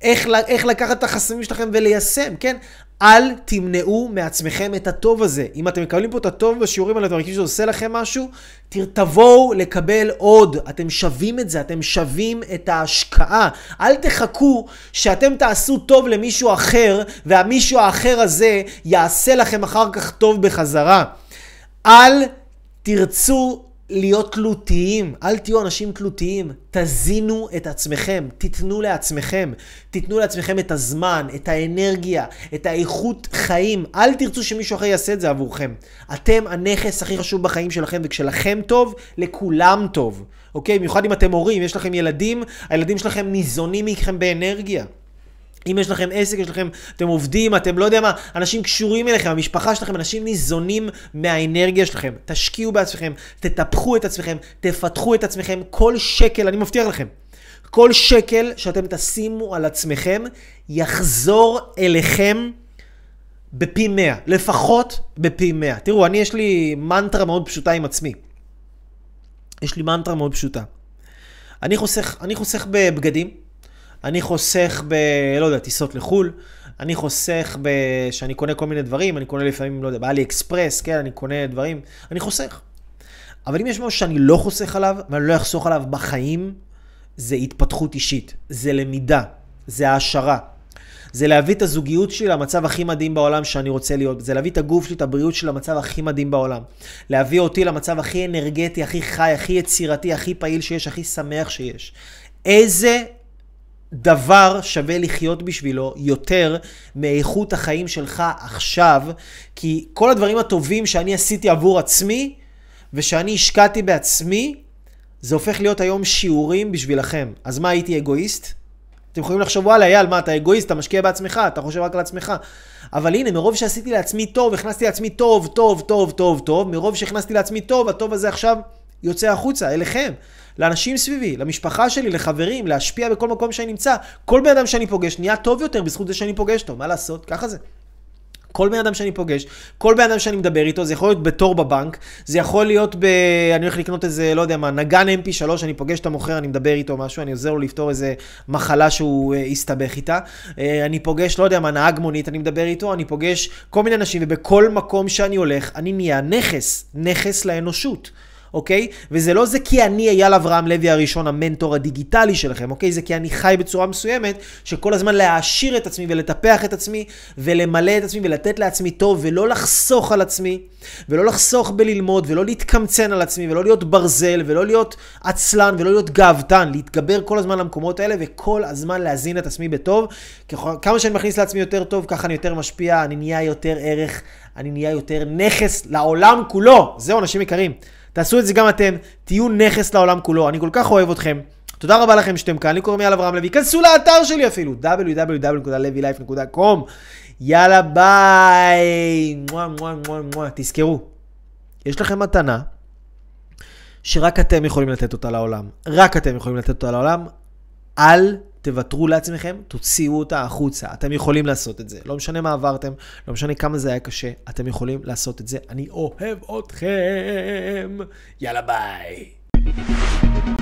איך, איך לקחת את החסמים שלכם וליישם, כן? אל תמנעו מעצמכם את הטוב הזה. אם אתם מקבלים פה את הטוב בשיעורים האלה, אתם מרגישים שזה עושה לכם משהו, תבואו לקבל עוד. אתם שווים את זה, אתם שווים את ההשקעה. אל תחכו שאתם תעשו טוב למישהו אחר, והמישהו האחר הזה יעשה לכם אחר כך טוב בחזרה. אל תרצו להיות תלותיים, אל תהיו אנשים תלותיים, תזינו את עצמכם, תיתנו לעצמכם, תיתנו לעצמכם את הזמן, את האנרגיה, את האיכות חיים, אל תרצו שמישהו אחר יעשה את זה עבורכם. אתם הנכס הכי חשוב בחיים שלכם, וכשלכם טוב, לכולם טוב, אוקיי? במיוחד אם אתם הורים, יש לכם ילדים, הילדים שלכם ניזונים מכם באנרגיה. אם יש לכם עסק, יש לכם, אתם עובדים, אתם לא יודע מה, אנשים קשורים אליכם, המשפחה שלכם, אנשים ניזונים מהאנרגיה שלכם. תשקיעו בעצמכם, תטפחו את עצמכם, תפתחו את עצמכם. כל שקל, אני מבטיח לכם, כל שקל שאתם תשימו על עצמכם, יחזור אליכם בפי 100, לפחות בפי 100. תראו, אני, יש לי מנטרה מאוד פשוטה עם עצמי. יש לי מנטרה מאוד פשוטה. אני חוסך, אני חוסך בבגדים. אני חוסך ב... לא יודע, טיסות לחו"ל, אני חוסך ב... שאני קונה כל מיני דברים, אני קונה לפעמים, לא יודע, באלי אקספרס, כן, אני קונה דברים, אני חוסך. אבל אם יש משהו שאני לא חוסך עליו, ואני לא אחסוך עליו בחיים, זה התפתחות אישית, זה למידה, זה העשרה. זה להביא את הזוגיות שלי למצב הכי מדהים בעולם שאני רוצה להיות. זה להביא את הגוף שלי, את הבריאות שלי למצב הכי מדהים בעולם. להביא אותי למצב הכי אנרגטי, הכי חי, הכי יצירתי, הכי פעיל שיש, הכי שמח שיש. איזה דבר שווה לחיות בשבילו יותר מאיכות החיים שלך עכשיו, כי כל הדברים הטובים שאני עשיתי עבור עצמי, ושאני השקעתי בעצמי, זה הופך להיות היום שיעורים בשבילכם. אז מה, הייתי אגואיסט? אתם יכולים לחשוב, וואלה, אייל, מה, אתה אגואיסט, אתה משקיע בעצמך, אתה חושב רק על עצמך. אבל הנה, מרוב שעשיתי לעצמי טוב, הכנסתי לעצמי טוב, טוב, טוב, טוב, טוב, מרוב שהכנסתי לעצמי טוב, הטוב הזה עכשיו יוצא החוצה, אליכם. לאנשים סביבי, למשפחה שלי, לחברים, להשפיע בכל מקום שאני נמצא. כל בן אדם שאני פוגש נהיה טוב יותר בזכות זה שאני פוגש אותו, מה לעשות? ככה זה. כל בן אדם שאני פוגש, כל בן אדם שאני מדבר איתו, זה יכול להיות בתור בבנק, זה יכול להיות ב... אני הולך לקנות איזה, לא יודע מה, נגן mp3, אני פוגש את המוכר, אני מדבר איתו משהו, אני עוזר לו לפתור איזה מחלה שהוא uh, הסתבך איתה. Uh, אני פוגש, לא יודע מה, נהג מונית, אני מדבר איתו, אני פוגש כל מיני אנשים, ובכל מקום שאני הולך, אני נהיה נכס, נכס לאנושות. אוקיי? וזה לא זה כי אני אייל אברהם לוי הראשון, המנטור הדיגיטלי שלכם, אוקיי? זה כי אני חי בצורה מסוימת, שכל הזמן להעשיר את עצמי ולטפח את עצמי, ולמלא את עצמי ולתת לעצמי טוב, ולא לחסוך על עצמי, ולא לחסוך בללמוד, ולא להתקמצן על עצמי, ולא להיות ברזל, ולא להיות עצלן, ולא להיות גאוותן, להתגבר כל הזמן למקומות האלה, וכל הזמן להזין את עצמי בטוב. כמה שאני מכניס לעצמי יותר טוב, ככה אני יותר משפיע, אני נהיה יותר ערך, אני נהיה יותר נכס לעולם כולו. זהו, אנשים יקרים. תעשו את זה גם אתם, תהיו נכס לעולם כולו, אני כל כך אוהב אתכם. תודה רבה לכם שאתם כאן, לי קוראים יאללה אברהם לוי, כנסו לאתר שלי אפילו, www.levylife.com יאללה ביי, מואה מואה מואה מואה, תזכרו, יש לכם מתנה שרק אתם יכולים לתת אותה לעולם, רק אתם יכולים לתת אותה לעולם, אל תוותרו לעצמכם, תוציאו אותה החוצה. אתם יכולים לעשות את זה. לא משנה מה עברתם, לא משנה כמה זה היה קשה, אתם יכולים לעשות את זה. אני אוהב אתכם. יאללה ביי.